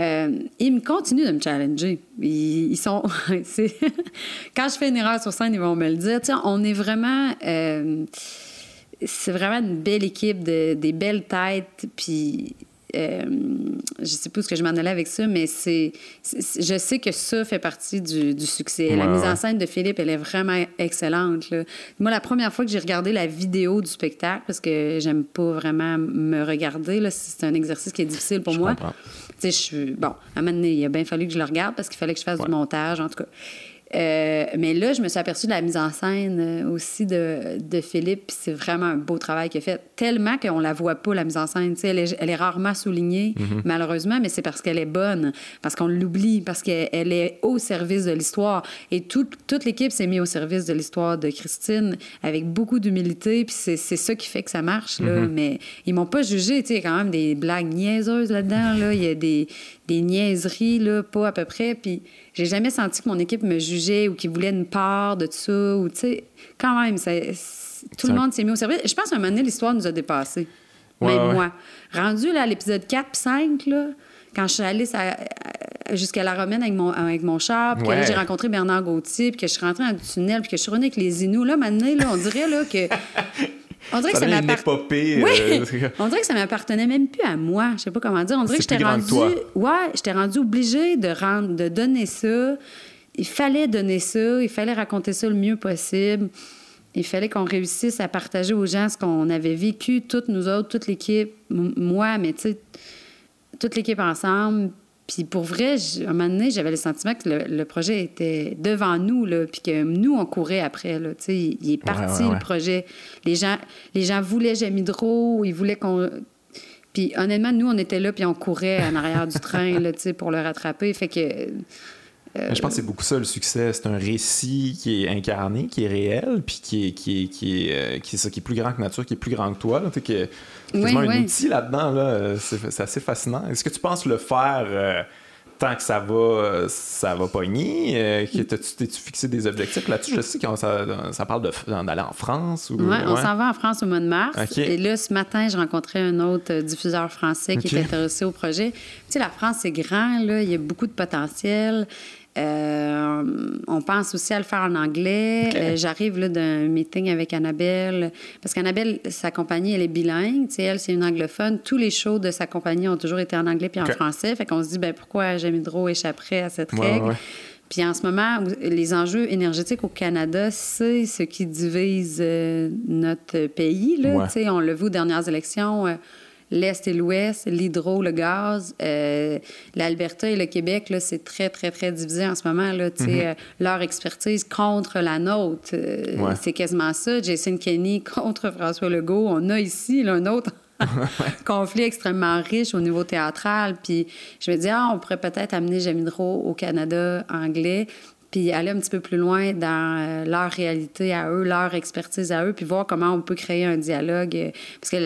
Euh, ils me continuent de me challenger. Ils, sont. Quand je fais une erreur sur scène, ils vont me le dire. on est vraiment. Euh, c'est vraiment une belle équipe, de, des belles têtes. Puis. Euh, je sais pas ce que je m'en allais avec ça, mais c'est, je sais que ça fait partie du, succès. la mise en scène de Philippe, elle est vraiment excellente. Moi, la première fois que j'ai regardé la vidéo du spectacle, parce que j'aime pas vraiment me regarder, là, c'est un exercice qui est difficile pour moi. Tu sais, bon, à un moment donné, il a bien fallu que je le regarde parce qu'il fallait que je fasse du montage, en tout cas. Euh, mais là, je me suis aperçue de la mise en scène euh, aussi de, de Philippe, puis c'est vraiment un beau travail qu'il a fait. Tellement qu'on la voit pas, la mise en scène. Elle est, elle est rarement soulignée, mm-hmm. malheureusement, mais c'est parce qu'elle est bonne, parce qu'on l'oublie, parce qu'elle est au service de l'histoire. Et toute l'équipe s'est mise au service de l'histoire de Christine avec beaucoup d'humilité, puis c'est ça qui fait que ça marche. Là. Mm-hmm. Mais ils m'ont pas jugé. Il y a quand même des blagues niaiseuses là-dedans. Là. Il y a des, des niaiseries, là, pas à peu près. Puis j'ai jamais senti que mon équipe me jugeait ou qu'ils voulait une part de tout ça. Ou, tu sais, quand même, ça, tout le monde s'est mis au service. Je pense qu'à un moment donné, l'histoire nous a dépassés. même moi. Rendu là, à l'épisode 4 5, là, quand je suis allée jusqu'à la Romaine avec mon, avec mon char, puis que j'ai rencontré Bernard Gauthier, puis que je suis rentrée dans le tunnel, puis que je suis revenue avec les Inuits, là, maintenant, là, on dirait là, que On dirait que ça m'appartenait. Oui. Euh, on dirait que ça m'appartenait même plus à moi. Je sais pas comment dire. On dirait que j'étais rendu. Ouais, j'étais rendu obligée de rendre, de donner ça. Il fallait donner ça. Il fallait raconter ça le mieux possible. Il fallait qu'on réussisse à partager aux gens ce qu'on avait vécu, toutes nous autres, toute l'équipe, moi, mais tu sais, toute l'équipe ensemble. Puis pour vrai, à un moment donné, j'avais le sentiment que le, projet était devant nous, là, puis que nous, on courait après. Là, il, il est parti, le projet. Les gens, les gens voulaient Jamidro, ils voulaient qu'on... Puis honnêtement, nous, on était là, puis on courait en arrière du train là, pour le rattraper. Fait que je pense que c'est beaucoup ça le succès. C'est un récit qui est incarné, qui est réel, puis qui est, qui est, qui est, euh, qui est, ça, qui est plus grand que nature, qui est plus grand que toi. Là, qui est quasiment un outil là-dedans. Là, c'est, assez fascinant. Est-ce que tu penses le faire euh, tant que ça va, ça va pogner? Euh, t'es-tu fixé des objectifs là-dessus? Je sais que ça, ça, parle d'aller en France. Ou, ouais, on s'en va en France au mois de mars. Et là, ce matin, j'ai rencontré un autre diffuseur français qui est intéressé au projet. Tu sais, la France, c'est grand, là, il y a beaucoup de potentiel. Euh, on pense aussi à le faire en anglais. Euh, j'arrive là d'un meeting avec Annabelle, parce qu'Annabelle, sa compagnie, elle est bilingue. sais, elle, c'est une anglophone. Tous les shows de sa compagnie ont toujours été en anglais puis en français. Fait qu'on se dit, ben pourquoi Jamidro échapperait à cette règle? Puis en ce moment, les enjeux énergétiques au Canada, c'est ce qui divise euh, notre pays. Là. On l'a vu aux dernières élections l'Est et l'Ouest, l'hydro, le gaz. Euh, L'Alberta et le Québec, c'est très, très, très divisé en ce moment. Là, mm leur expertise contre la nôtre. Euh, c'est quasiment ça. Jason Kenney contre François Legault. On a ici là, un autre conflit extrêmement riche au niveau théâtral. Puis je me dis, ah, on pourrait peut-être amener Jamidro au Canada anglais puis aller un petit peu plus loin dans euh, leur réalité à eux, leur expertise à eux, puis voir comment on peut créer un dialogue. euh, parce que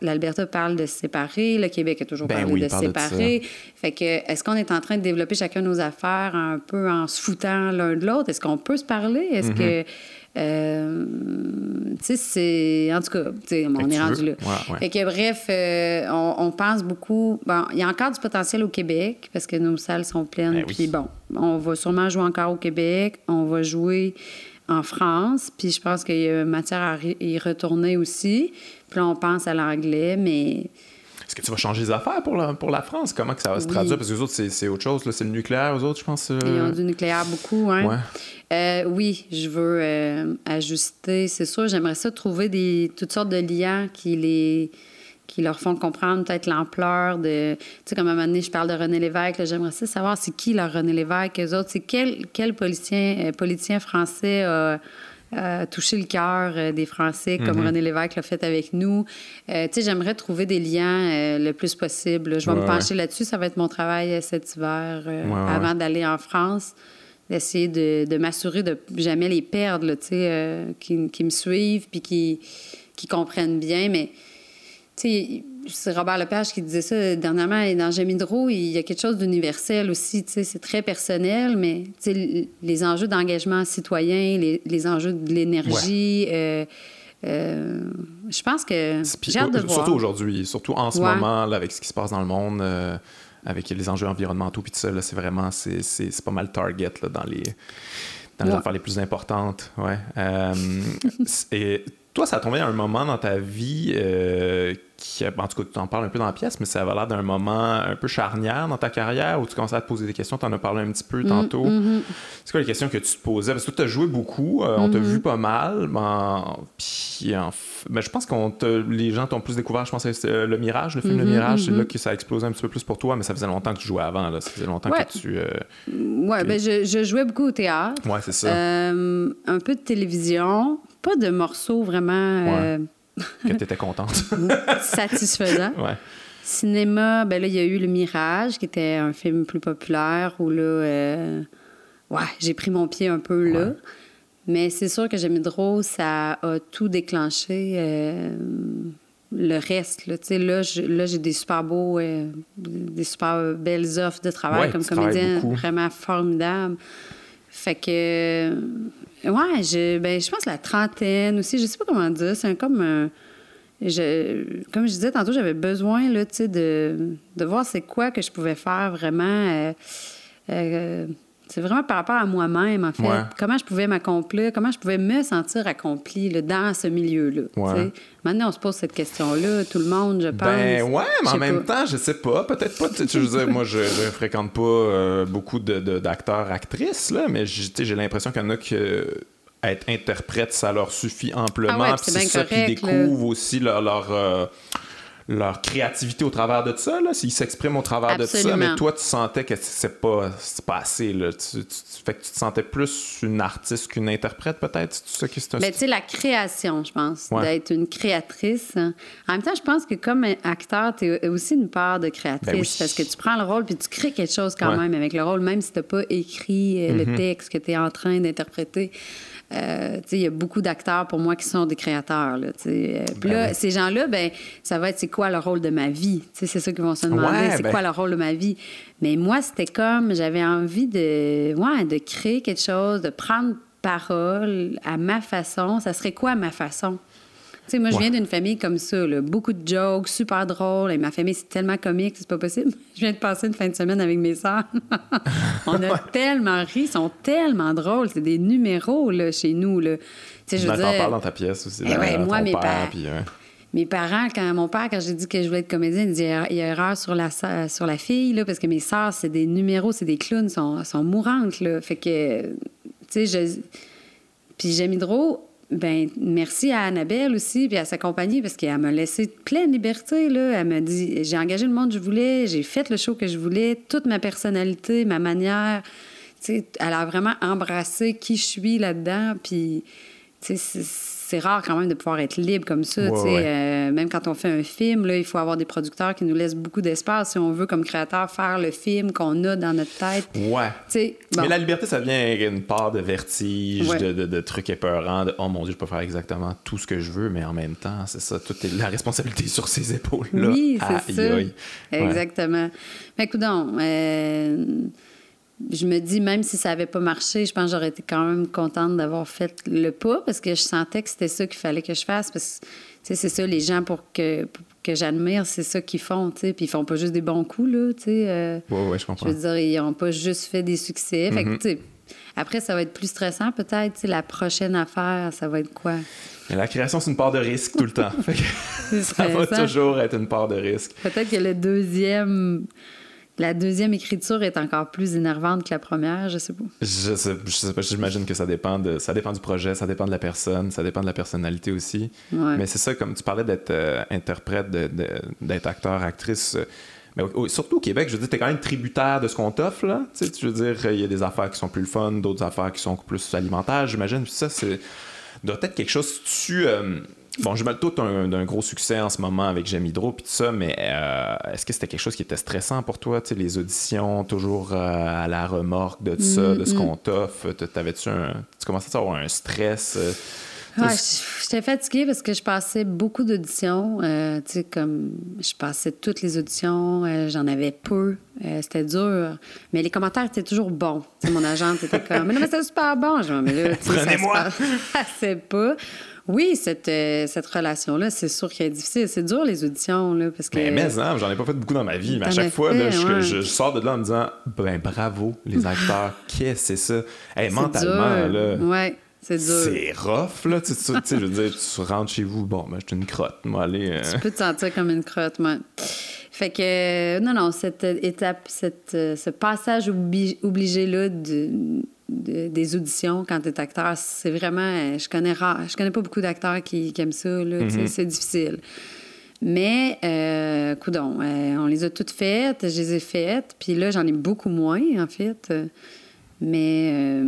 l'Alberta parle de se séparer, le Québec a toujours Ben parlé oui, de se de séparer. fait que, est-ce qu'on est en train de développer chacun nos affaires un peu en se foutant l'un de l'autre? Est-ce qu'on peut se parler? Est-ce que. Euh, tu sais, c'est. En tout cas, on est rendu veux. là. Ouais, ouais. Fait que bref, euh, on, on pense beaucoup. Bon, il y a encore du potentiel au Québec parce que nos salles sont pleines. Ben oui. Puis bon, on va sûrement jouer encore au Québec. On va jouer en France. Puis je pense qu'il y a matière à y retourner aussi. Puis là, on pense à l'anglais, mais. Est-ce que tu vas changer les affaires pour la, pour la France? Comment que ça va se Oui. traduire? Parce que les autres, c'est, autre chose. C'est le nucléaire, aux autres, je pense. euh, Ils ont du nucléaire beaucoup, hein? Ouais. Euh, oui, je veux euh, ajuster. C'est sûr, j'aimerais ça trouver des, toutes sortes de liens qui les qui leur font comprendre peut-être l'ampleur de... Tu sais, comme à un moment donné, je parle de René Lévesque, j'aimerais ça savoir c'est qui leur René Lévesque, eux autres. C'est quel, quel politicien, politicien français a, a touché le cœur euh, des Français comme René Lévesque l'a fait avec nous. Euh, tu sais, j'aimerais trouver des liens euh, le plus possible. Je vais Ouais, me ouais. pencher là-dessus. Ça va être mon travail euh, cet hiver euh, Ouais, avant d'aller en France d'essayer de, de m'assurer de jamais les perdre, tu sais, euh, qui, qui me suivent puis qui, qui comprennent bien. Mais, tu sais, c'est Robert Lepage qui disait ça dernièrement. Et dans Jamidro, il y a quelque chose d'universel aussi. Tu sais, c'est très personnel, mais les enjeux d'engagement citoyen, les, les enjeux de l'énergie. euh, euh, je pense que Puis, j'ai hâte de voir. Surtout aujourd'hui, surtout en ce Ouais. moment, là, avec ce qui se passe dans le monde, euh, avec les enjeux environnementaux, puis tout ça, c'est vraiment, c'est, pas mal target là, dans les, dans les Ouais. affaires les plus importantes. Ouais. Euh, et toi, ça a tombé à un moment dans ta vie euh, qui, en tout cas, tu en parles un peu dans la pièce, mais ça avait l'air d'un moment un peu charnière dans ta carrière où tu commençais à te poser des questions? Tu en as parlé un petit peu tantôt. C'est quoi les questions que tu te posais? Parce que tu as joué beaucoup, euh, on t'a vu pas mal. Ben, puis, en f- ben, je pense que les gens t'ont plus découvert, je pense, avec euh, Le Mirage, le film Le Mirage. C'est là que ça a explosé un petit peu plus pour toi, mais ça faisait longtemps que tu jouais avant. Là. Ça faisait longtemps Ouais. que tu. euh, Ouais, ben, je, je jouais beaucoup au théâtre. Ouais, c'est ça. Un peu de télévision, pas de morceaux vraiment euh, Que tu étais contente. satisfaisants. ouais. Cinéma, ben là, il y a eu Le Mirage, qui était un film plus populaire où là, euh, ouais, j'ai pris mon pied un peu là. Ouais. Mais c'est sûr que J'aimais trop, ça a tout déclenché. euh, le reste, là, tu sais, là, j'ai des super beaux, euh, des super belles offres de travail Ouais, comme beaucoup. vraiment formidable. Fait que, ouais, je, ben, je pense la trentaine aussi, je sais pas comment dire, c'est comme un- je, comme je disais tantôt, j'avais besoin là, de, de voir c'est quoi que je pouvais faire vraiment. euh, euh, c'est vraiment par rapport à moi-même, en fait. Ouais. Comment je pouvais m'accomplir, comment je pouvais me sentir accomplie là, dans ce milieu-là. Ouais. Maintenant, on se pose cette question-là, tout le monde, je pense. Ben ouais, mais en même pas. temps, je sais pas. Peut-être pas. tu veux dire, moi, je, je fréquente pas euh, beaucoup de, de- d'acteurs, actrices, là, mais j'ai l'impression qu'il y en a euh, être interprète, ça leur suffit amplement. Ah ouais, puis c'est ça qui correct, là. découvrent aussi leur. leur euh, leur créativité au travers de ça, là, s'ils s'expriment au travers de ça, mais toi, tu sentais que c'est pas, pas assez, là. Tu, tu- tu- fait que tu te sentais plus une artiste qu'une interprète, peut-être? C'est ça Mais tu sais, la création, je pense, Ouais. d'être une créatrice. En même temps, je pense que comme acteur, tu as aussi une part de créatrice Ben oui. parce que tu prends le rôle puis tu crées quelque chose quand Ouais. même avec le rôle, même si tu n'as pas écrit euh, Mm-hmm. le texte que tu es en train d'interpréter. Euh, il y a beaucoup d'acteurs pour moi qui sont des créateurs. Là. Euh, Puis Ben là, oui. ces gens-là, ben, ça va être c'est quoi le rôle de ma vie? C'est ça qu'ils vont se demander, Ouais, c'est ben- quoi le rôle de ma vie? Mais moi, c'était comme, j'avais envie de, ouais, de créer quelque chose, de prendre parole à ma façon. Ça serait quoi ma façon? Sais, moi, je Ouais. viens d'une famille comme ça, là. beaucoup de jokes, super drôles. Et ma famille, c'est tellement comique, c'est pas possible. Je viens de passer une fin de semaine avec mes sœurs. On a tellement ri, ils sont tellement drôles. C'est des numéros là, chez nous. Là. Tu sais, je Ben, veux t'en dire, parles dans ta pièce aussi. Eh ouais, moi, mes père, parents- puis, ouais. mes parents, quand mon père, quand j'ai dit que je voulais être comédienne, il dit il y a erreur sur la, sur la fille, là, parce que mes sœurs, c'est des numéros, c'est des clowns, sont, sont mourantes. Là. Fait que, tu sais, je. Puis Jamie Drault, ben merci à Annabelle aussi, puis à sa compagnie, parce qu'elle m'a laissé pleine liberté. Là. Elle m'a dit j'ai engagé le monde que je voulais, j'ai fait le show que je voulais, toute ma personnalité, ma manière. Elle a vraiment embrassé qui je suis là-dedans, c'est rare quand même de pouvoir être libre comme ça. Euh, même quand on fait un film, là, il faut avoir des producteurs qui nous laissent beaucoup d'espace si on veut, comme créateur, faire le film qu'on a dans notre tête. Ouais. Mais la liberté, ça vient avec une part de vertige, de, trucs épeurants, de oh mon Dieu, je peux faire exactement tout ce que je veux, mais en même temps, c'est ça, toute la responsabilité sur ses épaules-là. Oui, c'est ça. Exactement. Mais écoute, euh, je me dis, même si ça n'avait pas marché, je pense que j'aurais été quand même contente d'avoir fait le pas parce que je sentais que c'était ça qu'il fallait que je fasse. Parce que c'est ça, les gens pour que, que j'admire, c'est ça qu'ils font. Puis ils font pas juste des bons coups. Là, euh, ouais, je comprends. Je veux dire, ils n'ont pas juste fait des succès. Mm-hmm. après, ça va être plus stressant peut-être. La prochaine affaire, ça va être quoi? la création, c'est une part de risque tout le temps. ça va toujours être une part de risque. Peut-être que le deuxième la deuxième écriture est encore plus énervante que la première, je sais pas. Je sais, je sais pas, j'imagine que ça dépend de ça dépend du projet, ça dépend de la personne, ça dépend de la personnalité aussi. Mais c'est ça, comme tu parlais d'être euh, interprète, d'être acteur, actrice. Euh, mais surtout au Québec, je veux dire, t'es quand même tributaire de ce qu'on t'offre, là. Tu, sais, veux dire, il y a des affaires qui sont plus le fun, d'autres affaires qui sont plus alimentaires, j'imagine. Puis ça, c'est doit être quelque chose tu euh, Bon, je me tout d'un gros succès en ce moment avec J'aime Hydro puis tout ça, mais euh, est-ce que c'était quelque chose qui était stressant pour toi, tu sais, les auditions, toujours euh, à la remorque de tout ça, de ce mm-hmm. qu'on t'offre? T'avais-tu un... Tu commençais à avoir un stress? Euh, ouais, j'étais fatiguée parce que je passais beaucoup d'auditions. tu sais, comme je passais toutes les auditions, j'en avais peu. c'était dur. Mais les commentaires étaient toujours bons. mon agente était comme, mais non, mais c'était super bon. Je mais là, Prenez-moi! Ça pas. Oui, cette, euh, cette relation-là, c'est sûr qu'elle est difficile. C'est dur, les auditions, là, parce que... Mais, mais hein, j'en ai pas fait beaucoup dans ma vie, mais à chaque fois, je, sors de là en me disant, ben bravo, les acteurs, qu'est-ce que c'est ça? Hey, mentalement, là... Ouais. C'est dur. C'est rough, là. Tu sais, je veux dire, tu rentres chez vous, bon, ben, je suis une crotte, moi, allez. Euh. Tu peux te sentir comme une crotte, moi. Fait que, non, non, cette étape, cette, euh, ce passage obligé-là de, des auditions quand tu es acteur, c'est vraiment. Euh, je connais rare, je connais pas beaucoup d'acteurs qui, aiment ça. Mm-hmm. C'est difficile. Mais, euh, coudon, euh, on les a toutes faites, je les ai faites, puis là, j'en ai beaucoup moins, en fait. Mais, euh,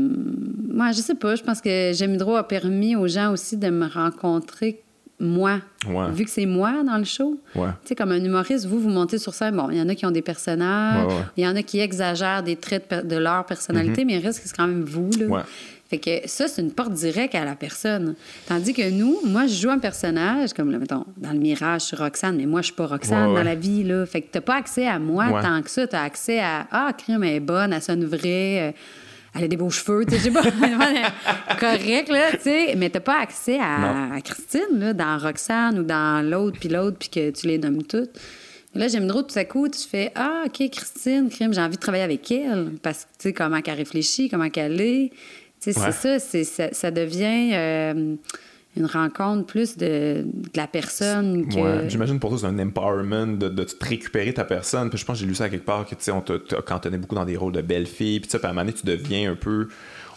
moi, je sais pas, je pense que J'aime a permis aux gens aussi de me rencontrer moi. Vu que c'est moi dans le show. Tu sais, comme un humoriste, vous, vous montez sur scène. Bon, il y en a qui ont des personnages, il y en a qui exagèrent des traits de, leur personnalité, mm-hmm. mais il reste que c'est quand même vous. Là. Fait que ça, c'est une porte directe à la personne. Tandis que nous, moi, je joue un personnage, comme, mettons, dans le Mirage, je suis Roxane, mais moi, je suis pas Roxane dans la vie, là. Fait que t'as pas accès à moi tant que ça. T'as accès à, ah, crime, est bonne, elle sonne vraie. Elle a des beaux cheveux, tu sais, pas, correct, là, tu sais, mais t'as pas accès à, Christine, là, dans Roxane ou dans l'autre, puis l'autre, puis que tu les nommes toutes. là, j'aime trop tout à coup, tu fais Ah, OK, Christine, crime, j'ai envie de travailler avec elle, parce que, tu sais, comment qu'elle réfléchit, comment qu'elle est. Tu sais, c'est ça, ça, ça, devient. Euh, une rencontre plus de, la personne. Que... J'imagine pour toi, c'est un empowerment de, de, te récupérer ta personne. Puis je pense que j'ai lu ça quelque part que tu sais, on te, cantonnait beaucoup dans des rôles de belle fille. Puis, à un moment donné, tu deviens un peu.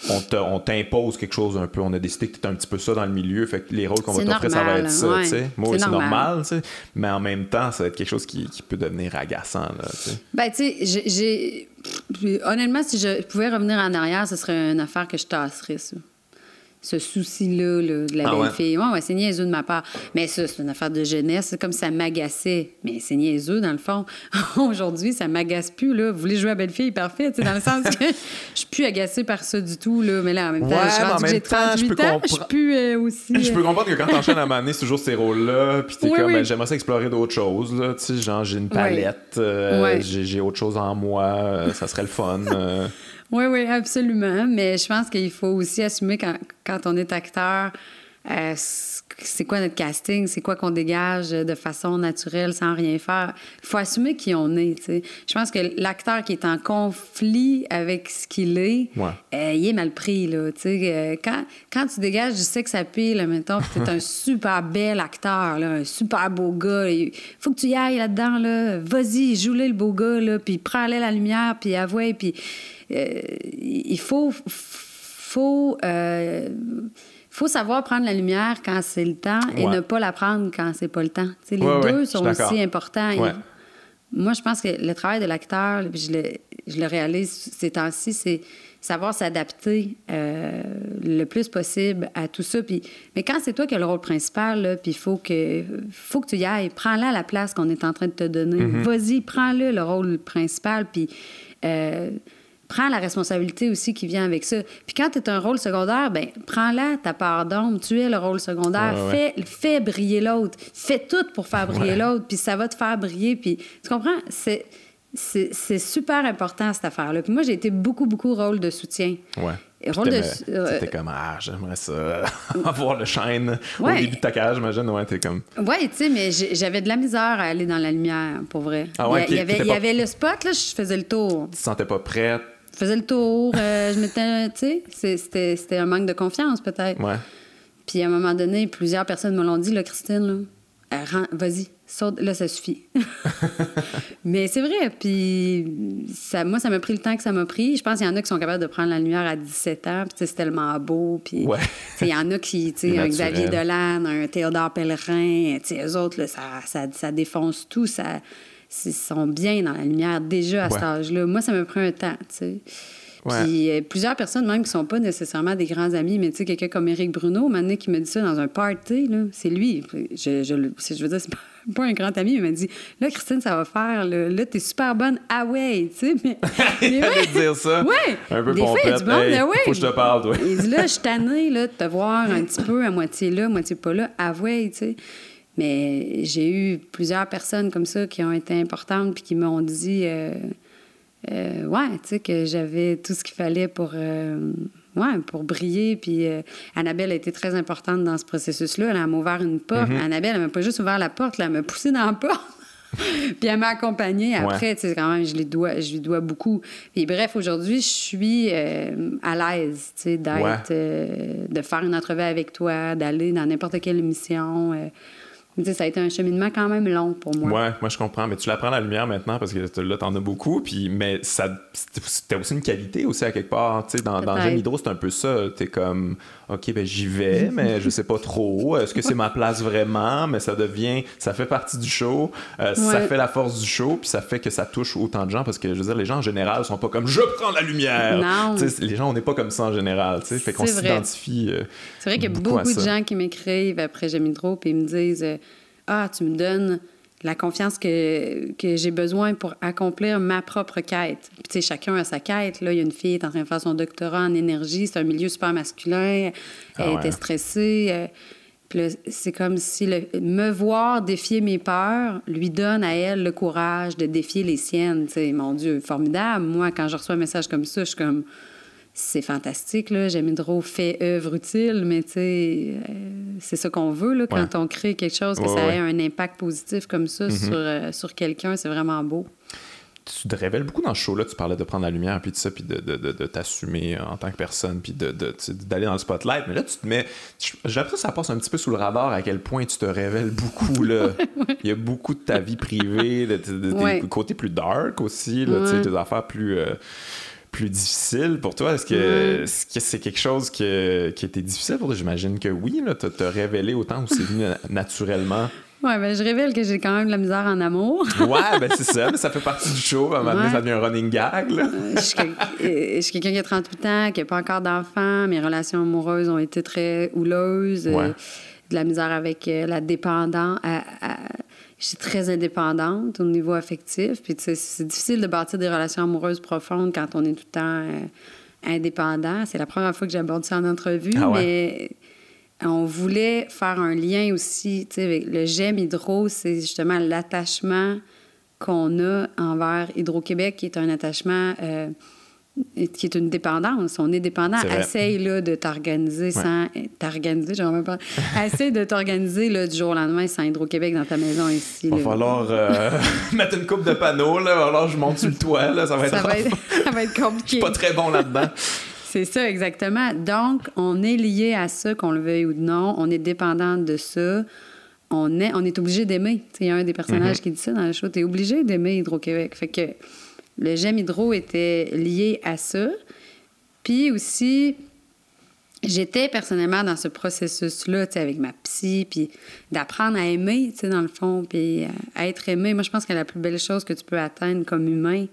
On t'impose quelque chose un peu. On a décidé que tu un petit peu ça dans le milieu. Fait que les rôles qu'on va t'offrir, ça va être ça. Moi, c'est normal. mais en même temps, ça va être quelque chose qui, qui peut devenir agaçant. Là, ben, tu sais, j'ai. Honnêtement, si je pouvais revenir en arrière, ce serait une affaire que je tasserais, ça ce souci-là de la ah belle fille. Ouais, ouais, c'est niaiseux de ma part. Mais ça, c'est une affaire de jeunesse. C'est comme ça m'agaçait. Mais c'est niaiseux, dans le fond. Aujourd'hui, ça m'agace plus. Là. Vous voulez jouer à belle fille? Parfait. Dans le sens que je suis plus agacée par ça du tout. Là. Mais là, en même temps, je j'ai 38 ans. Je suis plus euh, aussi... Je peux euh, comprendre que quand t'enchaînes à m'amener, c'est toujours ces rôles-là. Puis t'es comme, ben, j'aimerais ça explorer d'autres choses. Là. Genre, j'ai une palette. Euh, j'ai autre chose en moi. ça serait le fun. Oui, oui, absolument. Mais je pense qu'il faut aussi assumer quand, quand on est acteur, euh, c'est quoi notre casting, c'est quoi qu'on dégage de façon naturelle sans rien faire? Il faut assumer qui on est. Je pense que l'acteur qui est en conflit avec ce qu'il est, euh, il est mal pris. Là, euh, quand, quand tu dégages du sexe à pile, mettons, tu es un super bel acteur, là, un super beau gars, il faut que tu y ailles là-dedans. Là. Vas-y, joue-le le beau gars, là, puis prends-le la lumière, puis avoue, puis euh, il faut... faut faut savoir prendre la lumière quand c'est le temps et ne pas la prendre quand c'est pas le temps. les deux sont aussi importants. moi, je pense que le travail de l'acteur, je le, je le réalise ces temps-ci, c'est savoir s'adapter euh, le plus possible à tout ça. Puis, mais quand c'est toi qui as le rôle principal, puis il faut que, faut que tu y ailles. Prends-la la place qu'on est en train de te donner. Mm-hmm. Vas-y, prends-le le rôle principal, puis euh, prends la responsabilité aussi qui vient avec ça. Puis quand tu es un rôle secondaire, ben prends-la ta part d'ombre. Tu es le rôle secondaire. Ouais, ouais. Fais, fais briller l'autre. Fais tout pour faire briller Ouais. l'autre, puis ça va te faire briller. Puis tu comprends? C'est... C'est super important, cette affaire-là. Puis moi, j'ai été beaucoup, beaucoup rôle de soutien. Ouais. Et rôle de- t'aimais- euh, comme, ah, j'aimerais ça, avoir le chaîne au Ouais. début de ta cage, j'imagine. Ouais, t'es comme. Oui, tu sais, mais j'avais de la misère à aller dans la lumière, pour vrai. Ah ouais, il y, ok, avait, il y pas- avait le spot, là, je faisais le tour. Tu te sentais pas prête. Je faisais le tour, euh, je m'étais, tu sais, c'était c'était un manque de confiance, peut-être. Ouais. Puis à un moment donné, plusieurs personnes me l'ont dit, là, Christine, là, euh, vas-y, saute, là, ça suffit. Mais c'est vrai, puis ça, moi, ça m'a pris le temps que ça m'a pris. Je pense qu'il y en a qui sont capables de prendre la lumière à 17 ans, puis c'est tellement beau, puis Ouais. tu sais, il y en a qui, tu sais, un. Xavier Dolan, un Théodore Pellerin, tu sais, eux autres, là, ça, ça, ça défonce tout, ça, ils sont bien dans la lumière déjà à Ouais. cet âge-là. Moi, ça m'a pris un temps, tu sais. Ouais. Puis euh, plusieurs personnes, même qui sont pas nécessairement des grands amis, mais tu sais, quelqu'un comme Éric Bruno, donné, qui me dit ça dans un party, là, c'est lui. Je, je, je veux dire, c'est pas, pas un grand ami, mais il m'a dit Là, Christine, ça va faire, là, là t'es super bonne, ah ouais, tu sais, mais. ouais. dire ça. Ouais. Un peu Des fois, il y a du pompette. monde, Hey, ah ouais. Faut que je te parle, toi. Il dit là, je suis tannée là, de te voir un petit peu à moitié là, à moitié pas là, avouez, tu sais. Mais j'ai eu plusieurs personnes comme ça qui ont été importantes puis qui m'ont dit, euh, euh, ouais, tu sais, que j'avais tout ce qu'il fallait pour, euh, ouais, pour briller. Puis Annabelle a été très importante dans ce processus-là. Elle m'a ouvert une porte. Mm-hmm. Annabelle, elle m'a pas juste ouvert la porte, là, elle m'a poussé dans la porte. Puis elle m'a accompagnée après, tu sais, quand même, je lui dois, je lui dois beaucoup. Puis bref, aujourd'hui, je suis euh, à l'aise, tu sais, d'être, Ouais. euh, de faire une entrevue avec toi, d'aller dans n'importe quelle émission. euh. Ça a été un cheminement quand même long pour moi. Ouais, moi je comprends, mais tu la prends la lumière maintenant parce que là t'en as beaucoup, puis mais ça c'était aussi une qualité aussi à quelque part, tu sais dans, dans. J'aime Hydro c'est un peu ça, t'es comme ok ben j'y vais, mais je sais pas trop, est-ce que c'est ma place vraiment, mais ça devient, ça fait partie du show, euh, ça fait la force du show, puis ça fait que ça touche autant de gens parce que je veux dire les gens en général sont pas comme je prends la lumière, Non. Les gens on n'est pas comme ça en général, tu sais, fait qu'on s'identifie. euh, C'est vrai qu'il y a beaucoup de gens qui m'écrivent après J'aime trop puis ils me disent euh, Ah, tu me donnes la confiance que, que j'ai besoin pour accomplir ma propre quête. Puis, tu sais, chacun a sa quête. Là, il y a une fille qui est en train de faire son doctorat en énergie. C'est un milieu super masculin. Ah Elle ouais. était stressée. euh, puis c'est comme si le- me voir défier mes peurs lui donne à elle le courage de défier les siennes. Tu sais, mon Dieu, formidable. Moi, quand je reçois un message comme ça, je suis comme c'est fantastique, là. J'aime trop fait œuvre utile, mais tu sais, euh, c'est ça qu'on veut, là, quand Ouais. on crée quelque chose, que Ouais, ça ouais. ait un impact positif comme ça sur, euh, sur quelqu'un, c'est vraiment beau. tu te révèles beaucoup dans ce show-là. Tu parlais de prendre la lumière, puis de ça, puis de, de, de, de t'assumer en tant que personne, puis d'aller dans le spotlight. Mais là, tu te mets. J'ai l'impression que ça passe un petit peu sous le radar à quel point tu te révèles beaucoup. Là. Il y a beaucoup de ta vie privée, de, tes côtés plus dark aussi, là, tu sais, Ouais. tes affaires plus. euh, plus difficiles pour toi? Est-ce que Ouais. est-ce que c'est quelque chose que- qui était difficile pour toi? J'imagine que oui, là, te, te révéler autant où c'est venu na- naturellement. Ouais, ben, je révèle que j'ai quand même de la misère en amour. Ouais, ben c'est ça, mais ça fait partie du show. À un moment donné, Ouais. ça devient un running gag. Là. Euh, je, suis quel- euh, je suis quelqu'un qui a 38 ans, qui n'a pas encore d'enfant. Mes relations amoureuses ont été très houleuses. euh, de la misère avec la dépendance. à- à- Je suis très indépendante au niveau affectif. Puis, tu sais, c'est difficile de bâtir des relations amoureuses profondes quand on est tout le temps euh, indépendant. C'est la première fois que j'aborde ça en entrevue, Ah ouais? mais on voulait faire un lien aussi, tu sais, avec le GEM Hydro, c'est justement l'attachement qu'on a envers Hydro-Québec, qui est un attachement euh, qui est une dépendance. On est dépendant. Essaye là, de t'organiser sans... T'organiser, j'en même pas. Essaye de t'organiser du jour au lendemain sans Hydro-Québec dans ta maison ici. Il va falloir euh, mettre une coupe de panneaux, là. Que je monte sur le toit, là. Ça va être, Ça va être, ça va être Je compliqué. suis pas très bon là-dedans. C'est ça, exactement. Donc, on est lié à ça, qu'on le veuille ou non. On est dépendant de ça. On est, on est obligé d'aimer. Il y a un des personnages qui dit ça dans le show. Tu es obligé d'aimer Hydro-Québec. Fait que le J'aime Hydro était lié à ça. Puis aussi, j'étais personnellement dans ce processus-là, tu sais, avec ma psy, puis d'apprendre à aimer, tu sais, dans le fond, puis à, à être aimé. Moi, je pense que la plus belle chose que tu peux atteindre comme humain,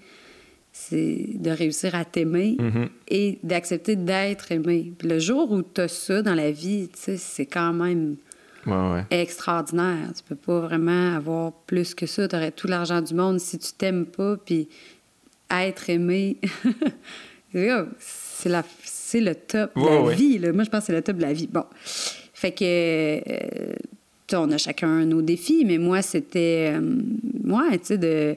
c'est de réussir à t'aimer Mm-hmm. et d'accepter d'être aimé. Puis le jour où tu as ça dans la vie, tu sais, c'est quand même Ouais, ouais. extraordinaire. Tu peux pas vraiment avoir plus que ça. Tu aurais tout l'argent du monde si tu t'aimes pas, puis être aimé, c'est la- c'est le top de la ouais. vie. là. Moi, je pense que c'est le top de la vie. Bon. Fait que, euh, on a chacun nos défis, mais moi, c'était, euh, ouais, tu sais, de,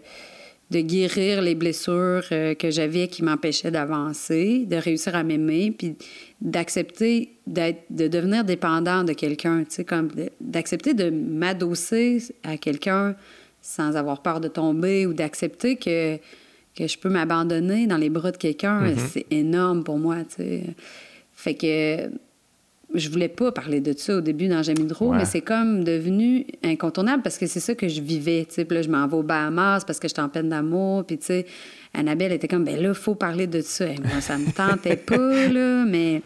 de guérir les blessures euh, que j'avais qui m'empêchaient d'avancer, de réussir à m'aimer, puis d'accepter d'être, de devenir dépendant de quelqu'un, tu sais, comme de- d'accepter de m'adosser à quelqu'un sans avoir peur de tomber ou d'accepter que, que je peux m'abandonner dans les bras de quelqu'un, c'est énorme pour moi, tu sais. Fait que je voulais pas parler de ça au début dans Jamie Drault, Ouais. mais c'est comme devenu incontournable parce que c'est ça que je vivais. tu sais. Puis là, je m'en vais aux Bahamas parce que j'étais en peine d'amour. Puis, tu sais, Annabelle était comme, ben là, il faut parler de ça. Et moi, ça me tentait pas, là, mais.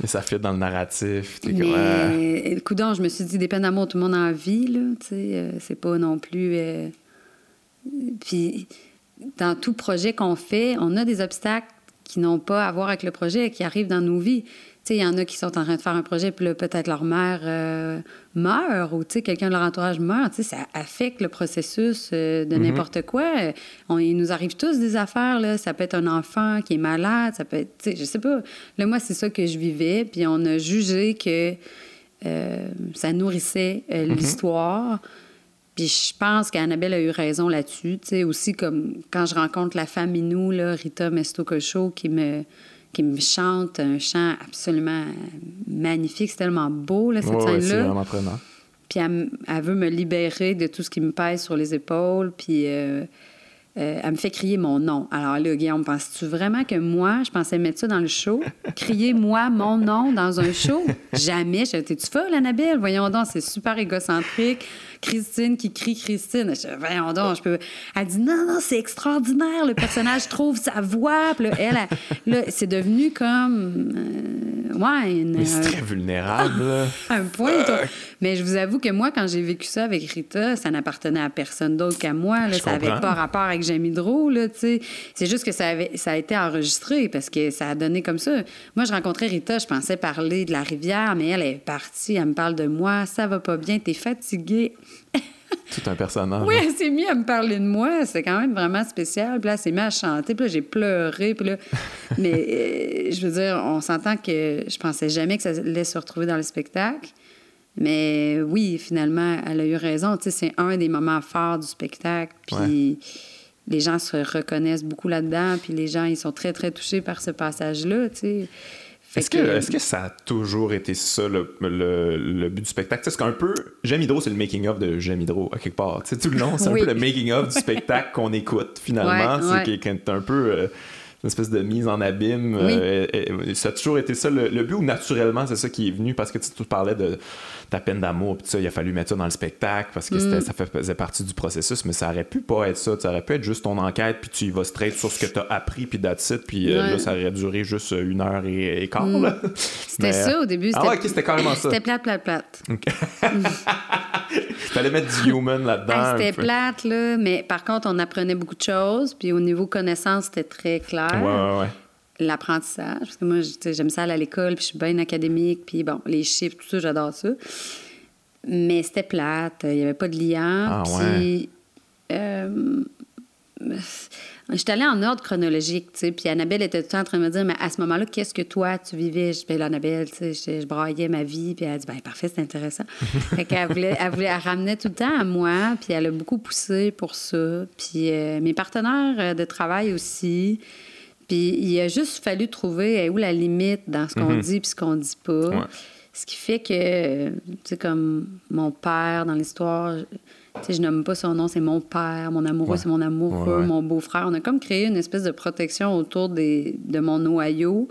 Mais ça fit dans le narratif. Ouais. Mais, le coup d'an, je me suis dit, des peines d'amour, tout le monde en vit, là, tu sais. euh, c'est pas non plus. euh, Puis, dans tout projet qu'on fait, on a des obstacles qui n'ont pas à voir avec le projet, qui arrivent dans nos vies. Tu sais, il y en a qui sont en train de faire un projet, puis là, peut-être leur mère euh, meurt, ou tu sais, quelqu'un de leur entourage meurt. Tu sais, ça affecte le processus euh, de n'importe quoi. On, il nous arrive tous des affaires, là. Ça peut être un enfant qui est malade, ça peut être, tu sais, je sais pas. Là, moi, c'est ça que je vivais, puis on a jugé que euh, ça nourrissait euh, l'histoire. Puis je pense qu'Annabelle a eu raison là-dessus. Tu sais, aussi comme quand je rencontre la femme Inou, là, Rita Mestococho, qui me, qui me chante un chant absolument magnifique. C'est tellement beau, là, cette Ouais, ouais, c'est scène-là. vraiment prenant. Puis elle, veut me libérer de tout ce qui me pèse sur les épaules. Puis euh, euh, elle me fait crier mon nom. Alors là, Guillaume, penses-tu vraiment que moi, je pensais mettre ça dans le show? Crier moi, mon nom dans un show? Jamais. T'es-tu folle, Annabelle? Voyons donc, c'est super égocentrique. Christine qui crie Christine. Je dis, voyons donc, je peux. Elle dit, non, non, c'est extraordinaire. Le personnage trouve sa voix. Puis là, elle, elle- là, c'est devenu comme. euh, ouais, une- Mais c'est un- très vulnérable. un point, toi. Mais je vous avoue que moi, quand j'ai vécu ça avec Rita, ça n'appartenait à personne d'autre qu'à moi. Là. Ça n'avait pas rapport avec Jamie Drault, là, tu sais. C'est juste que ça, avait, ça a été enregistré parce que ça a donné comme ça. Moi, je rencontrais Rita, je pensais parler de la rivière, mais elle est partie, elle me parle de moi. Ça va pas bien, t'es fatiguée. C'est un personnage. Oui, elle s'est mise à me parler de moi. C'était quand même vraiment spécial. Puis là, elle s'est mise à chanter. Puis là, j'ai pleuré. Puis là... Mais euh, je veux dire, on s'entend que je pensais jamais que ça allait se retrouver dans le spectacle. Mais oui, finalement, elle a eu raison. Tu sais, c'est un des moments forts du spectacle. Puis les gens se reconnaissent beaucoup là-dedans. Puis les gens, ils sont très, très touchés par ce passage-là, tu sais. Est-ce que, est-ce que ça a toujours été ça, le, le- le but du spectacle? C'est qu'un peu. J'aime Hydro, c'est le making-of de J'aime Hydro, à quelque part. Tu sais, tout le long, c'est Oui. un peu le making-of du spectacle qu'on écoute, finalement. Ouais, c'est ouais. un peu. euh, une espèce de mise en abîme. Oui. euh, euh, ça a toujours été ça le, le but ou naturellement c'est ça qui est venu parce que tu parlais de ta peine d'amour puis ça, il a fallu mettre ça dans le spectacle parce que Mm. ça faisait partie du processus, mais ça aurait pu pas être ça. Ça aurait pu être juste ton enquête puis tu y vas straight sur ce que tu as appris puis that's it, puis euh, Ouais. Mm. là ça aurait duré juste une heure et, et quart. là. C'était Mais- ça au début. Ah ouais, ok, c'était carrément ça. C'était plate, plate, plate. Fallait mettre du human là-dedans. Ah, c'était plate, là, mais par contre, on apprenait beaucoup de choses. Puis au niveau connaissance, c'était très clair. Ouais, ouais, ouais. L'apprentissage, parce que moi, j'aime ça aller à l'école, puis je suis bien académique, puis bon, les chiffres, tout ça, j'adore ça. Mais c'était plate, il n'y avait pas de lien. Ah, puis, euh, J'étais allée en ordre chronologique, tu sais, puis Annabelle était tout le temps en train de me dire, mais à ce moment-là, qu'est-ce que toi, tu vivais? Je dis, Annabelle, tu sais, je, je braillais ma vie, puis elle a dit, ben parfait, c'est intéressant. fait qu'elle voulait, elle voulait, elle ramenait tout le temps à moi, puis elle a beaucoup poussé pour ça. Puis euh, mes partenaires euh, de travail aussi. Puis il a juste fallu trouver euh, où la limite dans ce qu'on Mhm. dit puis ce qu'on dit pas. Ouais. Ce qui fait que, tu sais, comme mon père dans l'histoire, je- tu sais, je nomme pas son nom, c'est mon père, mon amoureux, Ouais. c'est mon amoureux, Ouais, mon beau-frère. On a comme créé une espèce de protection autour des, de mon noyau.